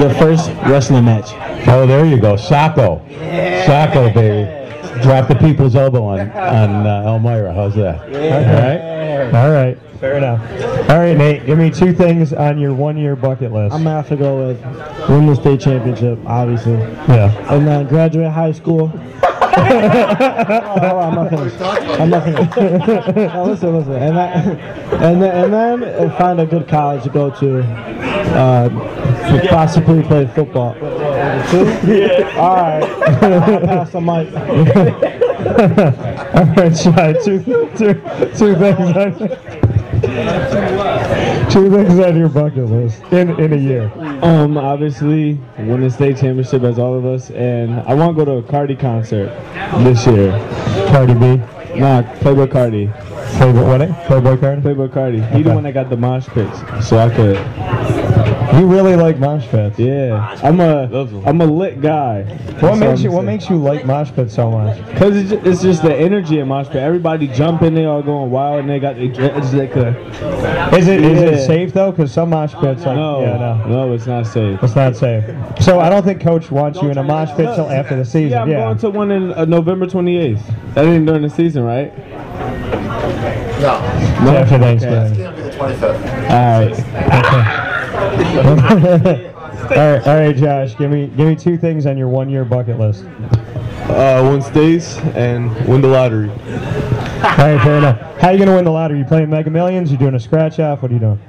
Your first wrestling match. Oh, there you go. Sacco. Sacco, baby. Drop the people's elbow on, on uh, Elmira. How's that? All right. All right. Fair enough. All right, Nate. Give me two things on your one-year bucket list. I'm gonna have to go with win the state championship, obviously, yeah. and then graduate high school. oh, I'm not finished. I'm not finished. no, listen, listen, and then, and then, and then find a good college to go to, uh, to possibly play football. Yeah. All right. I'll pass the mic. All right, Shai. Two, two, two things on two things on your bucket list in in a year. Um, obviously, win the state championship as all of us, and I want to go to a Carti concert this year. Cardi B. Nah, Playboi Carti. Playboy what? Playboi Carti. Playboi Carti. He Okay. the one that got the mosh pits, so I could. You really like mosh pits. Yeah, I'm a I'm a lit guy. What makes you What makes you like mosh pits so much? Cause it's just, it's just the energy in mosh pit. Everybody jumping, they all going wild, and they got the it's like a. Is it is it safe though? Because some mosh pits like No, yeah no. no, it's not safe. It's not safe. So I don't think Coach wants you in a mosh pit till after the season. Yeah, I'm Yeah. going to one in uh, November 28th. That ain't during the season, right? No. After Thanksgiving. It's going to be the 25th. All right. all right, all right, Josh. Give me give me two things on your one year bucket list. Uh, win states and win the lottery. All right, fair enough. How you gonna win the lottery? You playing Mega Millions? You doing a scratch off? What are you doing?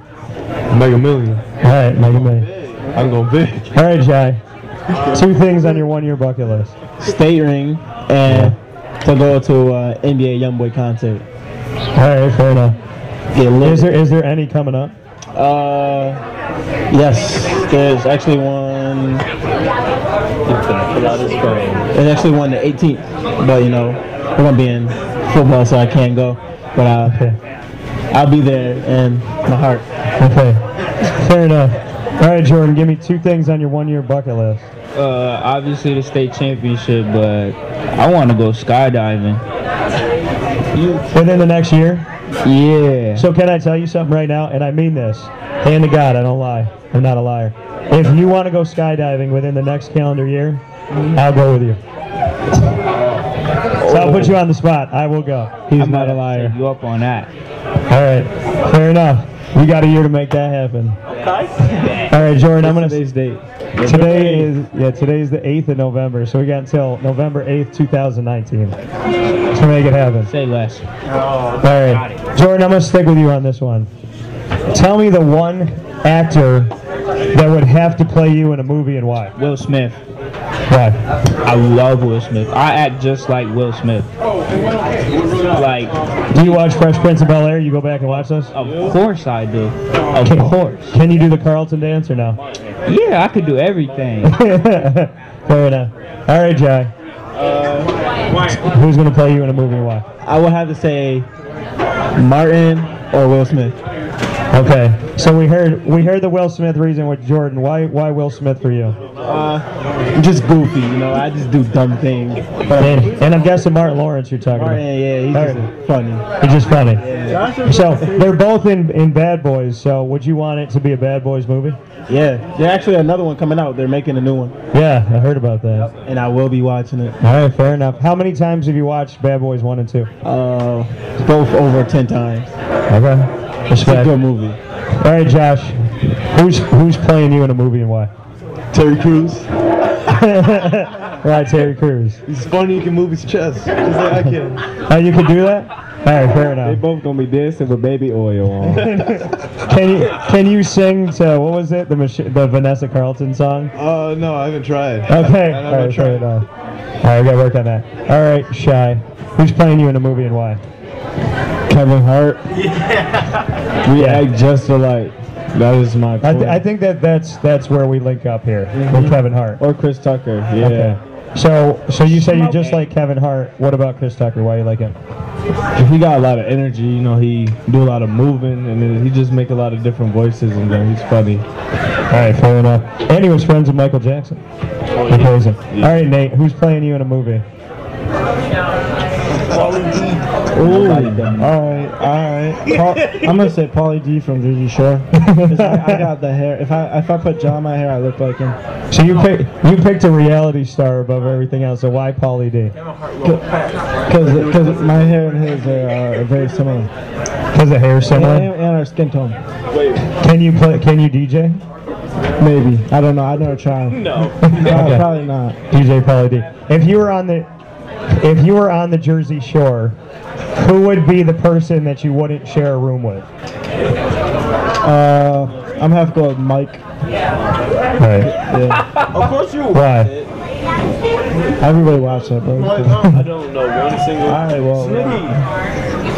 Mega million. All right, Mega Millions. I'm going big. All right, Jai. Two things on your one year bucket list. State ring and to go to uh, NBA YoungBoy concert. All right, fair enough. Get lit. Is there is there any coming up? Uh, yes. There's actually one. There's actually one the 18th, but you know we're gonna be in football, so I can't go. But uh, Okay. I'll be there in my heart. Okay. Fair enough. All right, Jordan, give me two things on your one-year bucket list. Uh, obviously the state championship, but I want to go skydiving. Within the next year? Yeah. So can I tell you something right now? And I mean this. Hand to God, I don't lie. I'm not a liar. If you want to go skydiving within the next calendar year, I'll go with you. So I'll put you on the spot. I will go. He's not a liar. You up on that? All right. Fair enough. We got a year to make that happen. All right, Jordan, I'm gonna. Today's date. Today is yeah. Today is the 8th of November, so we got until November 8th, 2019, to make it happen. Say less. All right, Jordan, I'm gonna stick with you on this one. Tell me the one actor that would have to play you in a movie and why. Will Smith. Why? I love Will Smith. I act just like Will Smith. Like, Do you watch Fresh Prince of Bel Air? You go back and watch those? of course I do. Of Can- course. Can you do the Carlton dance or no? Yeah, I could do everything. Fair enough. All right, Jai. Who's gonna play you in a movie and why? I would have to say Martin or Will Smith. Okay, so we heard we heard the Will Smith reason with Jordan. Why why Will Smith for you? Uh, I'm just goofy, you know. I just do dumb things. And, and I'm guessing Martin Lawrence you're talking Martin, about. yeah, he's All just funny. He's just funny. So they're both in, in Bad Boys. So would you want it to be a Bad Boys movie? Yeah, there's actually another one coming out. They're making a new one, Yeah, I heard about that. and I will be watching it. All right, fair enough. How many times have you watched Bad Boys one and two? Uh, both over ten times. Okay, It's a good movie. All right, Josh. Who's who's playing you in a movie and why? Terry Crews. right, Terry Crews. He's funny. He can move his chest just like I can. Oh, you can do that? All right, fair enough. They enough. both gonna be dancing with baby oil on. Can you can you sing to what was it the machi- the Vanessa Carlton song? Uh, no, I haven't tried. Okay, I, I all right, gonna try. fair enough. All right, we gotta work on that. All right, shy. Who's playing you in a movie and why? Kevin Hart. We act just alike. That is my I, th- I think that that's that's where we link up here with mm-hmm. Kevin Hart. or Chris Tucker. Yeah. Okay. So so you say you just like Kevin Hart. What about Chris Tucker? Why do you like him? He got a lot of energy. You know, he do a lot of moving, and then he just make a lot of different voices, and then he's funny. All right, fair enough. And he was friends with Michael Jackson. Oh, Amazing. All right, Nate. Who's playing you in a movie? Ooh, all right, all right. Paul, I'm gonna say Pauly D from Jersey Shore. I, I got the hair. If I if I put John in my hair, I look like him. So you oh. pick you picked a reality star above everything else. So why Pauly D? Cause, cause my hair and his are, are very similar. Because the hair And, similar. and our skin tone. Can you play? Can you DJ? Maybe. I don't know. I never tried. No. Okay. Probably not. DJ Pauly D. If you were on the if you were on the Jersey Shore, who would be the person that you wouldn't share a room with? Uh, I'm gonna go with Mike. Right. Yeah. Of course you. Why? Everybody watch that, bro. I don't know one single. All right, well,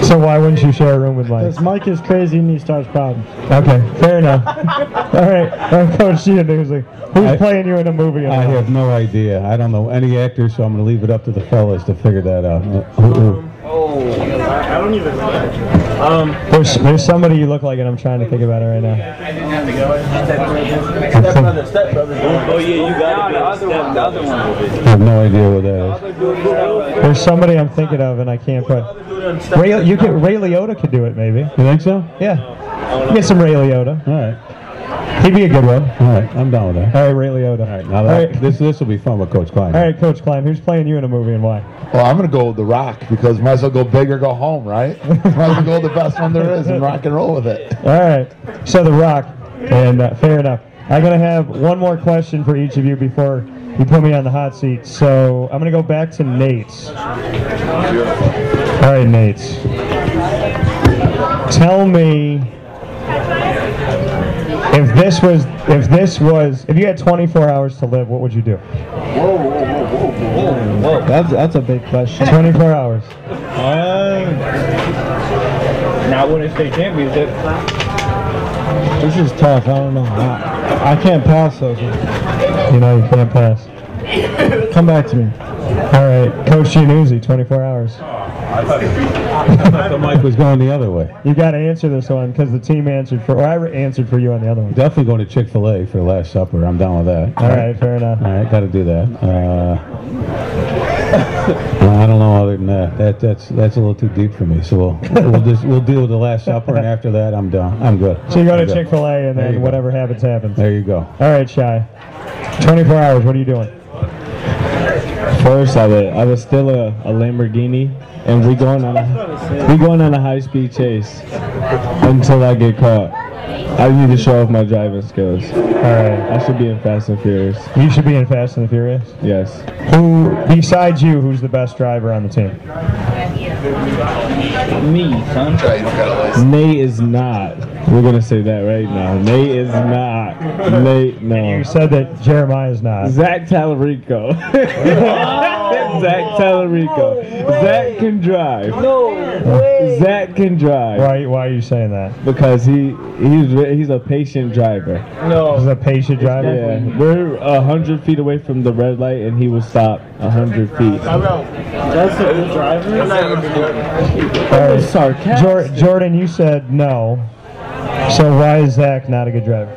So why wouldn't you share a room with Mike? because Mike is crazy and he starts problems. Okay, fair enough. All right, all right Coach Giannuzzi. Who's I- playing you in a movie? I why? have no idea. I don't know any actors, so I'm going to leave it up to the fellas to figure that out. Uh, who- who? I don't even know. Um, There's, there's somebody you look like, and I'm trying to think about it right now. stepbrother, stepbrother. Oh yeah, you got it. The other one. I have no idea what that is. There's somebody I'm thinking of, and I can't put. Ray, you could, Ray Liotta could do it, maybe. You think so? Yeah. Get some Ray Liotta. All right. He'd be a good one. All right. I'm down with that. All right, Ray Liotta. All right. Now that, right. this this will be fun with Coach Klein. All right, Coach Klein. Who's playing you in a movie and why? Well, I'm going to go with The Rock because might as well go big or go home, right? might as well go the best one there is and rock and roll with it. All right. So The Rock, and uh, fair enough. I'm gonna have one more question for each of you before you put me on the hot seat. So I'm gonna go back to Nate's. All right, Nate's. Tell me if this was if this was if you had 24 hours to live, what would you do? Whoa, whoa, whoa, whoa, whoa. That's that's a big question. 24 hours. Uh, now winning state championship. This is tough. I don't know. I, I can't pass those. You know you can't pass. Come back to me. All right, Coach Giannuzzi, 24 hours. I thought the mic was going the other way. You got to answer this one because the team answered for, or I re- answered for you on the other one. Definitely going to Chick Fil A for the Last Supper. I'm down with that. All right, fair enough. All right, got to do that. Uh, I don't know. Other than that, that that's that's a little too deep for me. So we'll we'll just we'll deal with the Last Supper, and after that, I'm done. I'm good. So you go to I'm good. Chick Fil A and then whatever happens happens. There you go. All right, shy. 24 hours. What are you doing? First, I would I would steal a, a Lamborghini, and we going on a we going on a high speed chase until I get caught. I need to show off my driving skills. All right. I should be in Fast and Furious. You should be in Fast and Furious. Yes. Who, besides you, who's the best driver on the team? Me, son. Nate is not. We're gonna say that right now. Nate is not. Nate, no. You said that Jeremiah is not. Zach Tallarico. Zach Tallarico. Zach can drive. No way. Zach can drive. Why, why are you saying that? Because he he's he's a patient driver. No, he's a patient driver? Yeah, we're a hundred feet away from the red light, and he will stop a hundred feet. That's a good driver. All right. Jor- Jordan, you said no. So why is Zach not a good driver?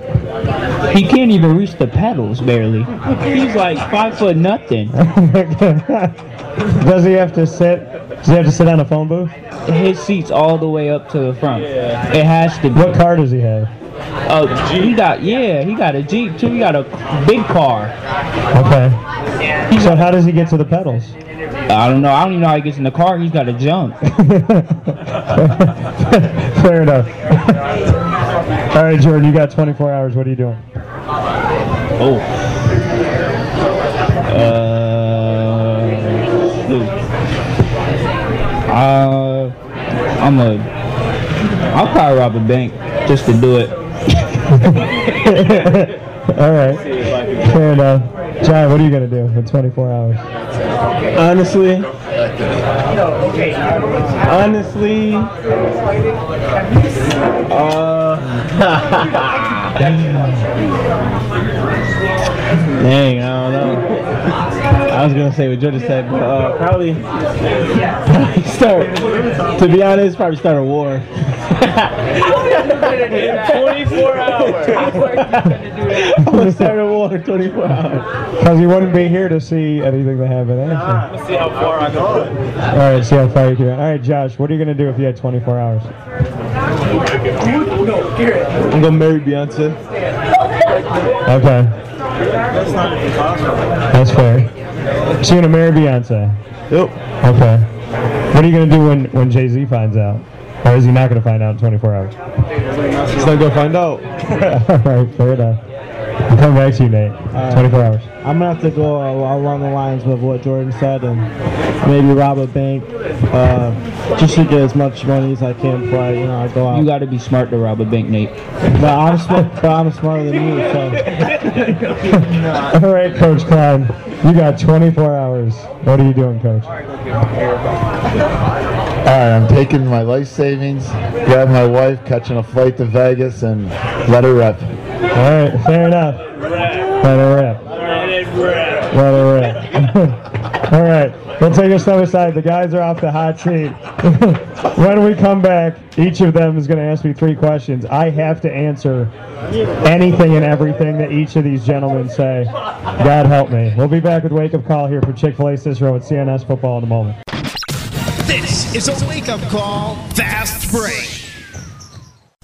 He can't even reach the pedals barely. He's like five foot nothing. Does he have to sit? Does he have to sit on a phone booth? His seat's all the way up to the front. It has to be. What car does he have? Oh, he got yeah, he got a Jeep too. He got a big car. Okay. So how does he get to the pedals? I don't know. I don't even know how he gets in the car. He's got to jump. Fair enough. All right, Jordan, you got 24 hours. What are you doing? Oh. Uh, uh, I'm a. I'll probably rob a bank just to do it. All right. Fair enough. John, what are you going to do in 24 hours? Honestly, honestly, uh, dang, I don't know. I was gonna say what Jordan said, but uh, probably, probably start. To be honest, probably start a war. 24 hours. I'm gonna start a war in 24 hours. Because you wouldn't be here to see anything that happened. eh? Let's see how far I go. All right, see how far you can. All right, Josh, what are you going to do if you had 24 hours? I'm gonna marry Beyonce. Okay, That's not even possible. that's fair. So you're to marry Beyonce? Yep. Okay. What are you going to do when, when Jay Z finds out? Or is he not going to find out in 24 hours? He's not gonna find out. All right, fair enough. I'll come back to you, Nate. 24 hours. I'm gonna have to go al- along the lines with what Jordan said and maybe rob a bank, uh, just to get as much money as I can before I, you know, I go out. You got to be smart to rob a bank, Nate. But I'm smart, but I'm smarter than you, so. All right, Coach Klein. You got 24 hours. What are you doing, Coach? All right, I'm taking my life savings, grab my wife, catching a flight to Vegas, and let her rip. All right, fair enough. Let it rip. Let it rip. All right, we'll take a step aside. The guys are off the hot seat. when we come back, each of them is going to ask me three questions. I have to answer anything and everything that each of these gentlemen say. God help me. We'll be back with Wake Up Call here for Chick fil A Cicero at CNS Football in a moment. This is a wake up call, fast break.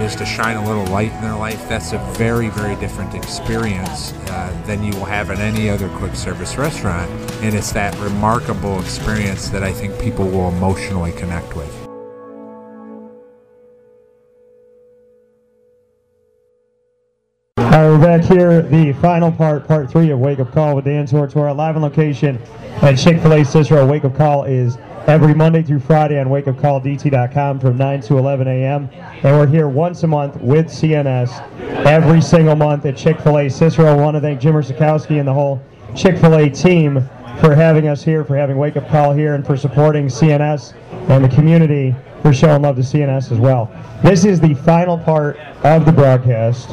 is to shine a little light in their life, that's a very, very different experience uh, than you will have in any other quick service restaurant. And it's that remarkable experience that I think people will emotionally connect with. All right, we're back here, the final part, part three of Wake Up Call with Dan Tortora, live on location at Chick-fil-A Cicero. Wake Up Call is every Monday through Friday on wakeupcalldt.com from 9 to 11 a.m. And we're here once a month with CNS every single month at Chick-fil-A Cicero. I want to thank Jim Sikowski and the whole Chick-fil-A team for having us here, for having Wake Up Call here, and for supporting CNS and the community for showing love to CNS as well. This is the final part of the broadcast.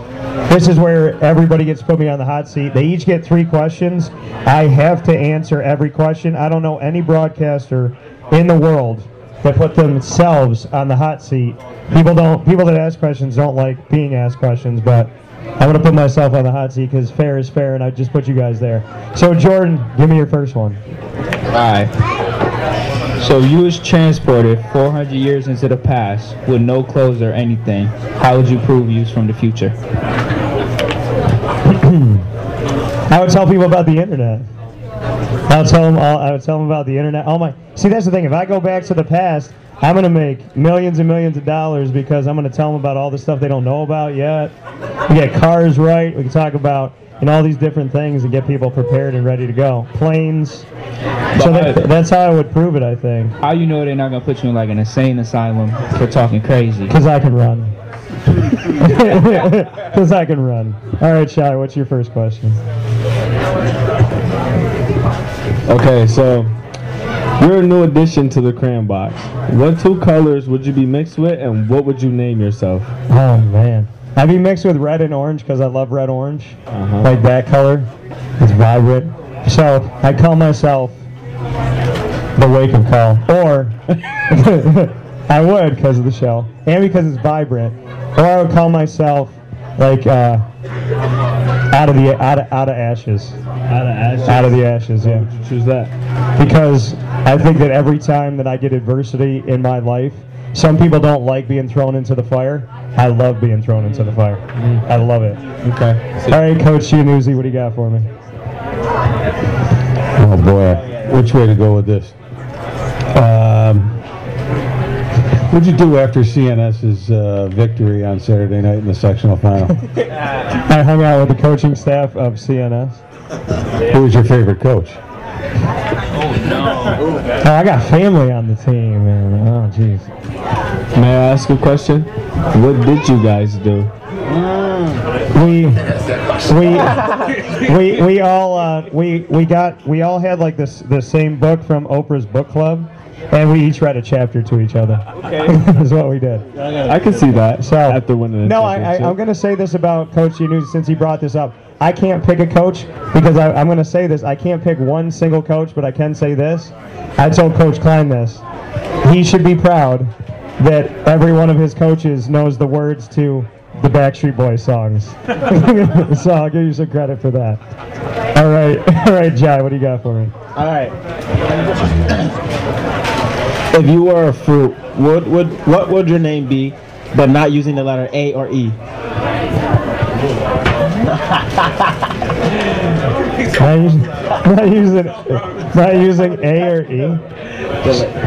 This is where everybody gets put me on the hot seat. They each get three questions. I have to answer every question. I don't know any broadcaster in the world that put themselves on the hot seat. People don't. People that ask questions don't like being asked questions, but I'm to put myself on the hot seat because fair is fair, and I just put you guys there. So Jordan, give me your first one. All right. So you was transported 400 years into the past with no clothes or anything. How would you prove you was from the future? I would tell people about the internet. I would tell them. All, I'll tell them about the internet. All my see. That's the thing. If I go back to the past, I'm gonna make millions and millions of dollars because I'm gonna tell them about all the stuff they don't know about yet. We get cars right. We can talk about and all these different things and get people prepared and ready to go. Planes. So that, that's how I would prove it. I think. How you know they're not gonna put you in like an insane asylum for talking crazy? Because I can run. Because I can run. All right, Shy. What's your first question? Okay, so you're a new addition to the crayon box. What two colors would you be mixed with, and what would you name yourself? Oh man, I'd be mixed with red and orange because I love red orange, Uh-huh. like that color. It's vibrant. So I call myself the wake up call, or I would because of the shell and because it's vibrant, or I would call myself like uh, out of the out of, out of ashes. Out of ashes. Out of the ashes, yeah. would you choose that? Because I think that every time that I get adversity in my life, some people don't like being thrown into the fire. I love being thrown into the fire. I love it. Okay. All right, Coach Giannuzzi, what do you got for me? Oh boy, which way to go with this? Um, what'd you do after CNS's uh, victory on Saturday night in the sectional final? I hung out with the coaching staff of CNS. Who was your favorite coach? Oh, no. I got family on the team, man. Oh, jeez. May I ask a question? What did you guys do? we we we we all uh, we we got we all had like this the same book from Oprah's book club, and we each read a chapter to each other. Okay. is what we did. I can see that. So after winning No, I, I, I'm going to say this about Coach Giannuzzi since he brought this up. I can't pick a coach because I, I'm going to say this. I can't pick one single coach, but I can say this. I told Coach Klein this. He should be proud that every one of his coaches knows the words to the Backstreet Boys songs. so I'll give you some credit for that. All right, all right, Jai, what do you got for me? All right. If you were a fruit, what would what would your name be, but not using the letter A or E? Not using, not using, not using A or E.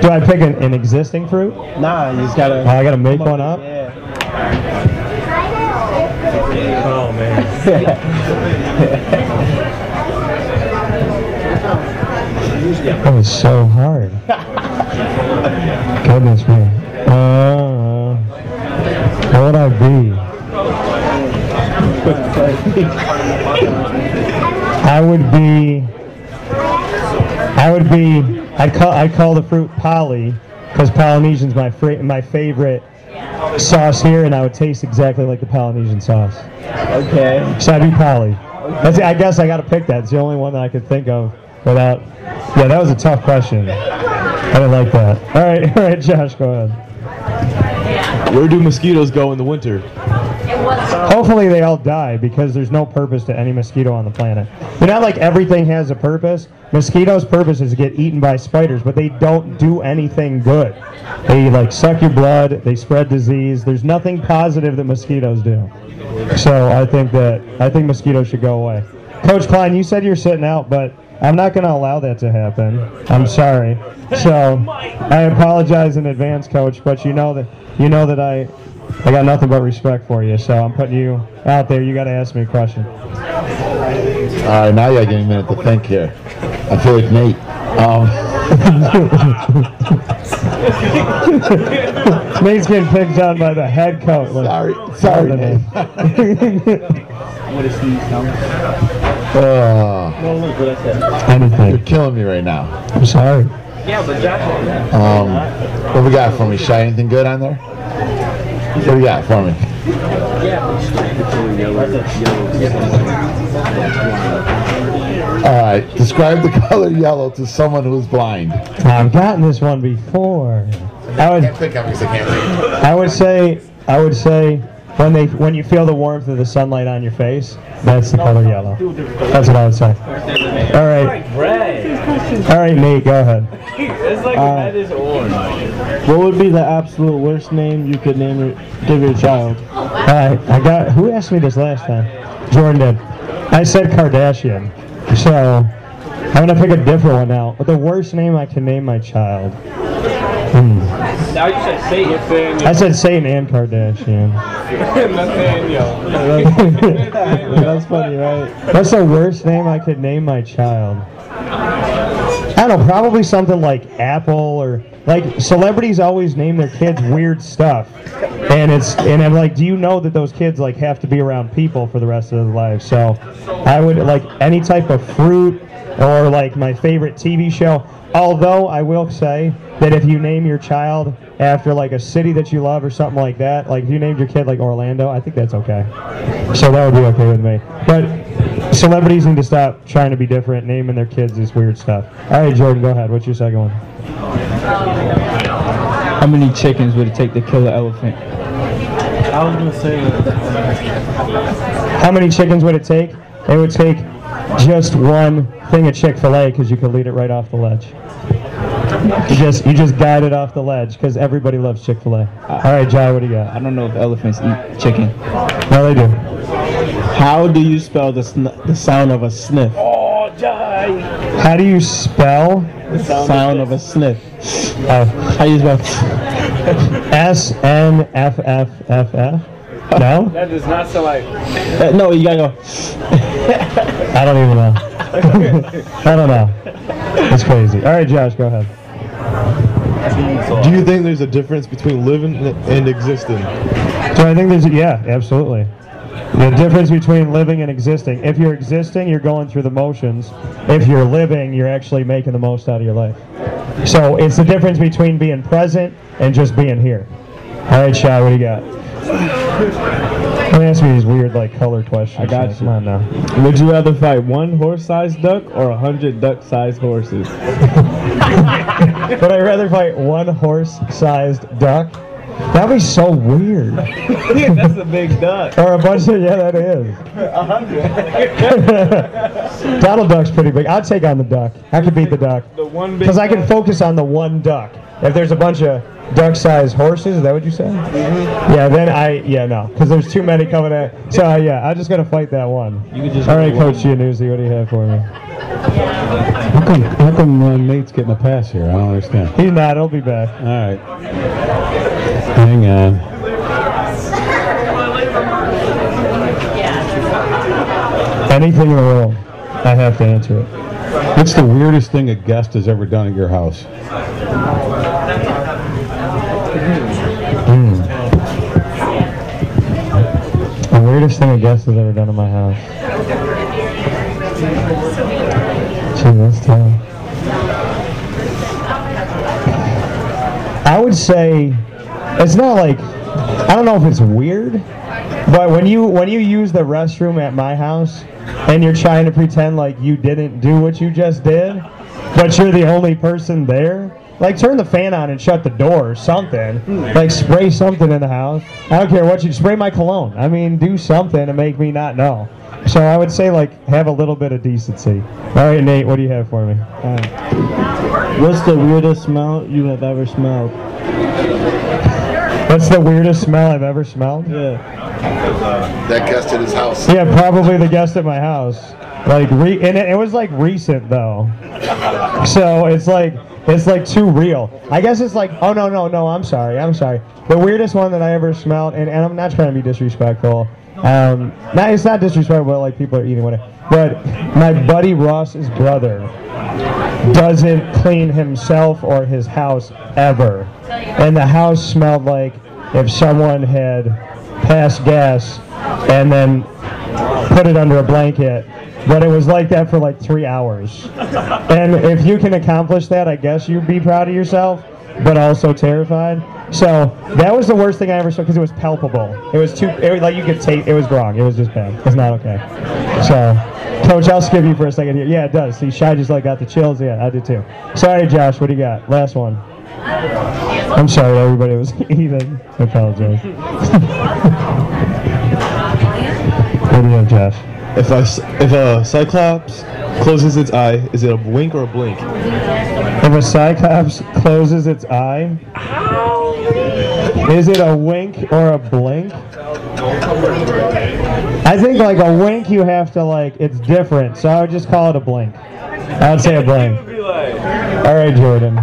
Do I pick an, an existing fruit? Nah, you just gotta. Oh, I gotta make one up. Yeah. Oh man. that was so hard. Goodness me. Uh, what would I be? I would be. I would be. I'd call. I'd call the fruit Polly, because Polynesian's my my favorite sauce here, and I would taste exactly like the Polynesian sauce. Okay. So I'd be Polly. That's, I guess I got to pick that. It's the only one that I could think of without. Yeah, that was a tough question. I like that. All right, all right, Josh, go ahead. Where do mosquitoes go in the winter? Hopefully they all die because there's no purpose to any mosquito on the planet. You're not like everything has a purpose. Mosquitoes' purpose is to get eaten by spiders, but they don't do anything good. They like suck your blood, they spread disease. There's nothing positive that mosquitoes do. So I think that I think mosquitoes should go away. Coach Klein, you said you're sitting out, but I'm not going to allow that to happen. I'm sorry. So I apologize in advance, Coach, but you know that you know that I I got nothing but respect for you. So I'm putting you out there. You got to ask me a question. All right, now you got to give me a minute to think here. I feel like Nate. Um, Nate's getting picked on by the head coach. Sorry, sorry, Nate. What is he uh, Anything. you're killing me right now. I'm sorry. Yeah, but Josh. Um, what we got for me? Shy, anything good on there? What do you got for me? All right, describe the color yellow to someone who's blind. I've gotten this one before. I would, think of because I can't read. I would say, I would say, when they, when you feel the warmth of the sunlight on your face, that's the color yellow. That's what I would say. All right, all right, Nate, go ahead. It's like Uh, that is orange. What would be the absolute worst name you could name your, give your child? All right, I got. Who asked me this last time? Jordan did. I said Kardashian. So I'm gonna pick a different one now. But the worst name I can name my child. Hmm. Now you said Satan. I said Satan and Kardashian. That's funny, right? What's the worst name I could name my child? I don't know, probably something like Apple or like celebrities always name their kids weird stuff. And it's and I'm like, do you know that those kids like have to be around people for the rest of their lives? So I would like any type of fruit or like my favorite TV show. Although I will say that if you name your child after like a city that you love or something like that, like if you named your kid like Orlando, I think that's okay. So that would be okay with me. But celebrities need to stop trying to be different, naming their kids this weird stuff. All right, Jordan, go ahead. What's your second one? How many chickens would it take to kill an elephant? I was gonna say uh, How many chickens would it take? It would take just one thing of Chick Fil A because you could lead it right off the ledge. You just you just guide it off the ledge because everybody loves Chick Fil A. All right, Jai, what do you got? I don't know if elephants eat chicken. No, they do. How do you spell the sn- the sound of a sniff? Oh, Jai. How do you spell The sound of a sniff. uh, How you spell? S N F F F F? No, That does not sound like. Uh, no, you gotta go. I don't even know. I don't know. That's crazy. All right, Josh, go ahead. Do you think there's a difference between living and existing? So I think there's a, yeah, absolutely. The difference between living and existing. If you're existing, you're going through the motions. If you're living, you're actually making the most out of your life. So it's the difference between being present and just being here. All right, Shai, what do you got? Let me ask me these weird like color questions. I got you. Come on now. Would you rather fight one horse-sized duck or a hundred duck-sized horses? Would I'd rather fight one horse-sized duck? That'd be so weird. That's a big duck. Or a bunch of yeah, that is. A hundred. Donald Duck's pretty big. I'd take on the duck. I could beat the duck. The one big. Because I can focus on the one duck. If there's a bunch of duck-sized horses, is that what you said? Yeah, then I yeah no, because there's too many coming at. So uh, yeah, I'm just gonna fight that one. You could just All right, go Coach one. Giannuzzi, what do you have for me? How come, how come uh, Nate's getting a pass here? I don't understand. He's not. He'll be back. All right. Hang on. Anything in the world, I have to answer it. What's the weirdest thing a guest has ever done at your house? Hmm. The weirdest thing a guest has ever done in my house. Gee, that's. I would say it's not like I don't know if it's weird, But when you when you use the restroom at my house and you're trying to pretend like you didn't do what you just did, but you're the only person there, like turn the fan on and shut the door or something. Like spray something in the house. I don't care what you spray my cologne. I mean, do something to make me not know. So I would say like have a little bit of decency. All right, Nate, what do you have for me? Uh, what's the weirdest smell you have ever smelled? What's the weirdest smell I've ever smelled? Yeah. That guest at his house. Yeah, probably the guest at my house. Like, re- and it, it was like recent though, so it's like it's like too real. I guess it's like, oh no no no, I'm sorry, I'm sorry. The weirdest one that I ever smelled, and, and I'm not trying to be disrespectful. Um, not it's not disrespectful, but like people are eating whatever. But my buddy Ross's brother doesn't clean himself or his house ever, and the house smelled like if someone had passed gas and then put it under a blanket. But it was like that for like three hours. And if you can accomplish that, I guess you'd be proud of yourself, but also terrified. So that was the worst thing I ever saw because it was palpable. It was too, it was like you could take, it was wrong. It was just bad. It's not okay. So, Coach, I'll skip you for a second here. Yeah, it does. See, Shy just like got the chills. Yeah, I did too. Sorry, Josh. What do you got? Last one. I'm sorry, everybody was eating. I apologize. what do you have, Josh? If a, s- if a cyclops closes its eye, is it a wink or a blink? If a cyclops closes its eye, is it a wink or a blink? I think like a wink you have to like it's different, so I would just call it a blink. I would say a blink. All right, Jordan.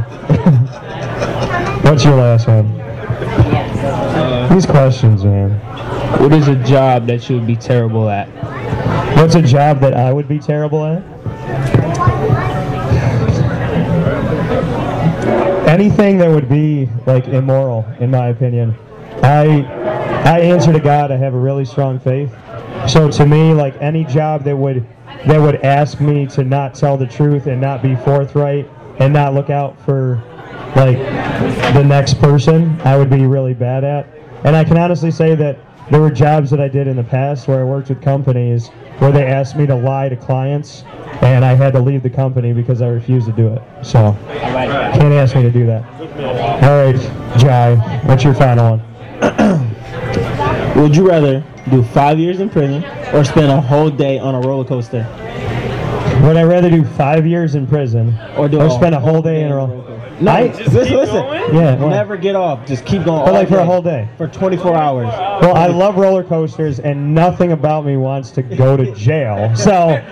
What's your last one? These questions, man. What is a job that you would be terrible at? What's a job that I would be terrible at? Anything that would be like immoral, in my opinion. I I answer to God. I have a really strong faith. So to me, like any job that would that would ask me to not tell the truth and not be forthright and not look out for like the next person, I would be really bad at. And I can honestly say that there were jobs that I did in the past where I worked with companies where they asked me to lie to clients and I had to leave the company because I refused to do it. So can't ask me to do that. All right, Jai, what's your final one? Would you rather do five years in prison or spend a whole day on a roller coaster? Would I rather do five years in prison Or do or spend a whole day in a roller roller No, I- just listen, listen. Yeah, what? Never get off. Just keep going. But like for a whole day. For 24 hours. Well, I love roller coasters, and nothing about me wants to go to jail. So,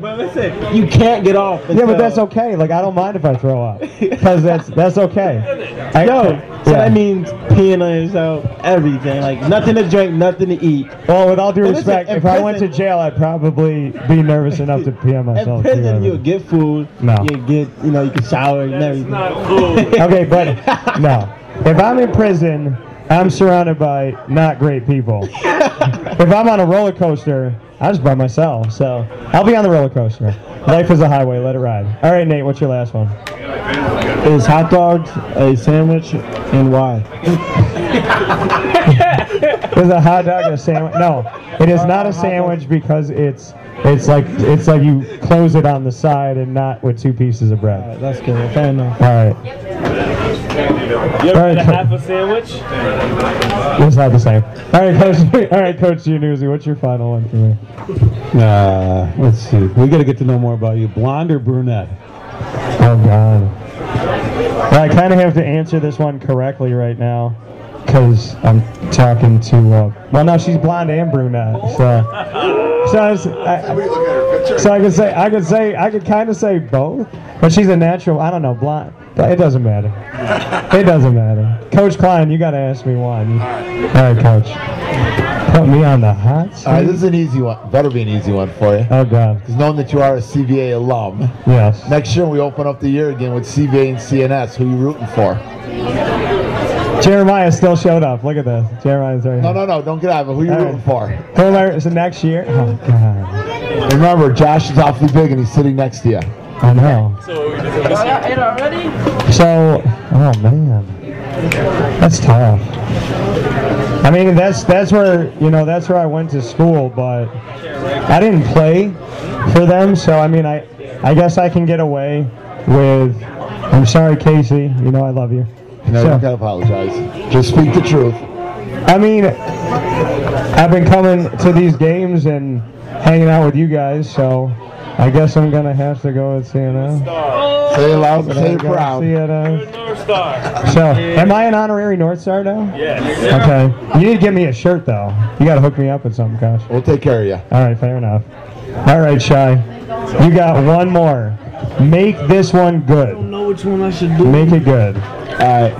But listen, you can't get off. yeah, but that's okay. Like I don't mind if I throw up, because that's that's okay. I, Yo, so yeah. that means peeing on yourself, everything. Like nothing to drink, nothing to eat. Well, with all due But respect, in if I went to jail, I'd probably be nervous enough to pee on In myself. too, I prison, mean. you'll get food. No. You get, you know, you can and everything. okay, but no. If I'm in prison, I'm surrounded by not great people. if I'm on a roller coaster, I'm just by myself. So I'll be on the roller coaster. Life is a highway. Let it ride. All right, Nate. What's your last one? Is hot dogs a sandwich and why? Is a hot dog a sandwich? No, it is not a sandwich because it's it's like it's like you close it on the side and not with two pieces of bread. Alright, that's good. Fair enough. All right. You ever All right, had a half a sandwich? It's not the same. All right, coach. All right, Coach Giannuzzi. What's your final one for me? Uh, let's see. We got to get to know more about you. Blonde or brunette? Oh God. Well, I kind of have to answer this one correctly right now because I'm talking to. Uh, well, no, she's blonde and brunette. So, so I, was, I, so I could say I could say I could kind of say both, but she's a natural. I don't know, blonde. It doesn't matter. It doesn't matter. Coach Klein, you got to ask me one. All right, Coach. Put me on the hot seat. All right, this is an easy one. Better be an easy one for you. Oh God. Because knowing that you are a CBA alum, Yes. next year we open up the year again with CBA and CNS. Who you rooting for? Jeremiah still showed up. Look at this. Jeremiah's right No, here. no, no. Don't get out of it. Who are you All rooting for? Who am I? Is it next year? Oh God. Remember, Josh is awfully big and he's sitting next to you. I know. So, it already? So, oh man. That's tough. I mean, that's that's where you know that's where I went to school, but I didn't play for them, so I mean, I I guess I can get away with. I'm sorry, Casey. You know I love you. No, So- you gotta apologize. Just speak the truth. I mean, I've been coming to these games and hanging out with you guys, so I guess I'm gonna have to go with CNO. Say it loud, But say it proud. CNO. North Star. So, am I an honorary North Star now? Yes. Okay. You need to give me a shirt though. You gotta hook me up with something, Kosh. We'll take care of you. All right, fair enough. All right, Shy. You got one more. Make this one good. I don't know which one I should do. Make it good. Alright.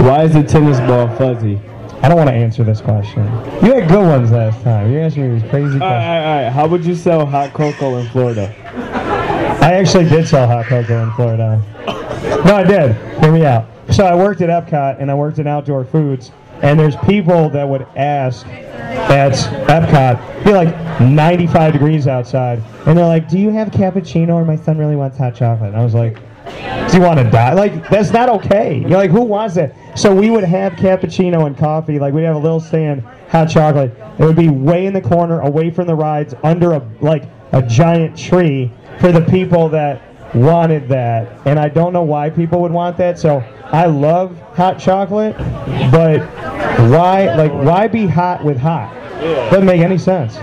Why is the tennis ball fuzzy? I don't want to answer this question. You had good ones last time. You asked me these crazy Alright, questions. alright, alright. How would you sell hot cocoa in Florida? I actually did sell hot cocoa in Florida. No, I did. Hear me out. So I worked at Epcot and I worked in outdoor foods, and there's people that would ask at Epcot, be like 95 degrees outside, and they're like, "Do you have cappuccino?" Or my son really wants hot chocolate. And I was like, "Do you want to die?" Like that's not okay. You're like, who wants that? So we would have cappuccino and coffee. Like we'd have a little stand, hot chocolate. It would be way in the corner, away from the rides, under a like a giant tree for the people that wanted that. And I don't know why people would want that. So I love hot chocolate, but why like why be hot with hot? Doesn't make any sense.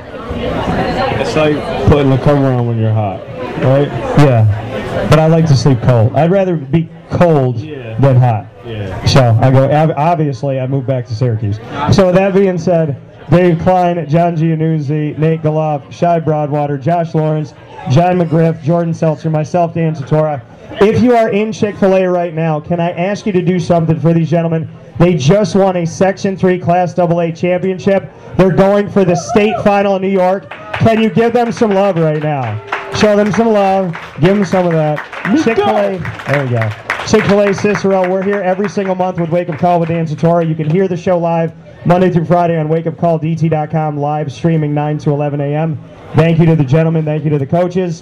It's like putting a cover on when you're hot, right? Yeah. But I like to sleep cold. I'd rather be cold than hot. Yeah. So I go. Obviously, I moved back to Syracuse. So with that being said, Dave Klein, John Giannuzzi, Nate Galoff, Shy Broadwater, Josh Lawrence, John McGriff, Jordan Seltzer, myself, Dan Tortora. If you are in Chick Fil A right now, can I ask you to do something for these gentlemen? They just won a Section 3 Class AA championship. They're going for the state final in New York. Can you give them some love right now? Show them some love. Give them some of that. Chick fil A. There we go. Chick fil A Cicero. We're here every single month with Wake Up Call with Dan Tortora. You can hear the show live Monday through Friday on wakeupcalldt.com, live streaming 9 to 11 a.m. Thank you to the gentlemen. Thank you to the coaches.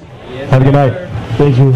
Have a good night. Thank you.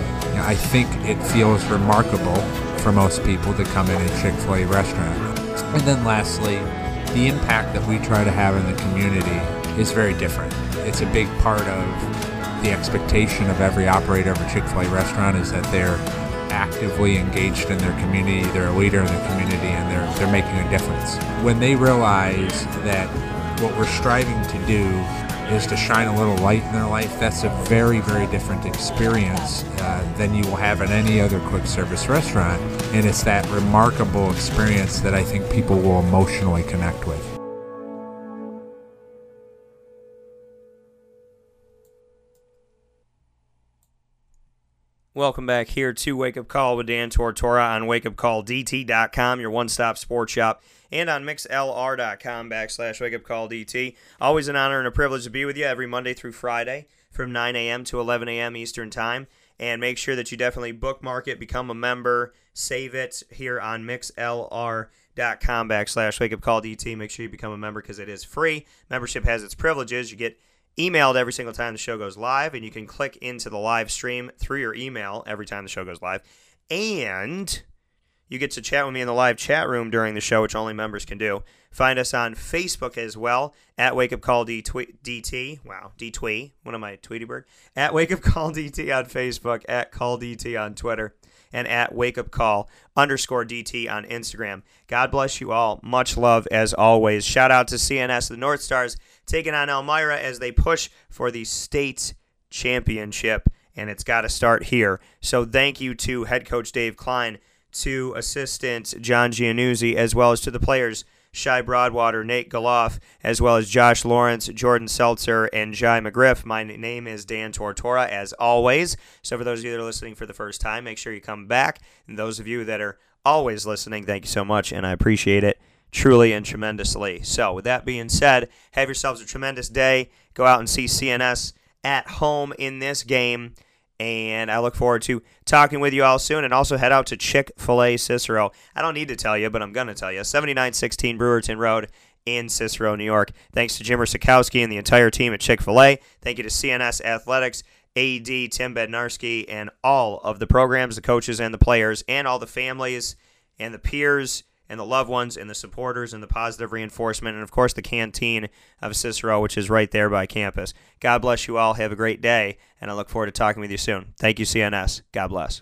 I think it feels remarkable for most people to come in a Chick-fil-A restaurant. And then lastly, the impact that we try to have in the community is very different. It's a big part of the expectation of every operator of a Chick-fil-A restaurant is that they're actively engaged in their community, they're a leader in the community, and they're, they're making a difference. When they realize that what we're striving to do is to shine a little light in their life, that's a very, very different experience uh, than you will have in any other quick service restaurant. And it's that remarkable experience that I think people will emotionally connect with. Welcome back here to Wake Up Call with Dan Tortora on wakeupcalldt.com, your one-stop sports shop, and on mixlr.com backslash wakeupcalldt. Always an honor and a privilege to be with you every Monday through Friday from 9 a.m. to 11 a.m. Eastern Time. And make sure that you definitely bookmark it, become a member, save it here on mixlr.com backslash wakeupcalldt. Make sure you become a member because it is free. Membership has its privileges. You get emailed every single time the show goes live, and you can click into the live stream through your email every time the show goes live. And you get to chat with me in the live chat room during the show, which only members can do. Find us on Facebook as well at Wake Up Call DT. Wow, DTwee. What am I, Tweety Bird? At Wake Up Call DT on Facebook, at Call DT on Twitter. and at Wake Up Call underscore DT on Instagram. God bless you all. Much love as always. Shout out to CNS, the North Stars, taking on Elmira as they push for the state championship, and it's got to start here. So thank you to head coach Dave Klein, to assistant John Giannuzzi, as well as to the players. Shy Broadwater, Nate Galoff, as well as Josh Lawrence, Jordan Seltzer, and Jai McGriff. My name is Dan Tortora, as always. So, for those of you that are listening for the first time, make sure you come back. And those of you that are always listening, thank you so much, and I appreciate it truly and tremendously. So, with that being said, have yourselves a tremendous day. Go out and see CNS at home in this game. And I look forward to talking with you all soon. And also head out to Chick fil A Cicero. I don't need to tell you, but I'm going to tell you 7916 Brewerton Road in Cicero, New York. Thanks to Jimmer Sikowski and the entire team at Chick fil A. Thank you to CNS Athletics, AD Tim Bednarski, and all of the programs, the coaches, and the players, and all the families and the peers and the loved ones and the supporters and the positive reinforcement, and of course the canteen of Cicero, which is right there by campus. God bless you all. Have a great day, and I look forward to talking with you soon. Thank you, CNS. God bless.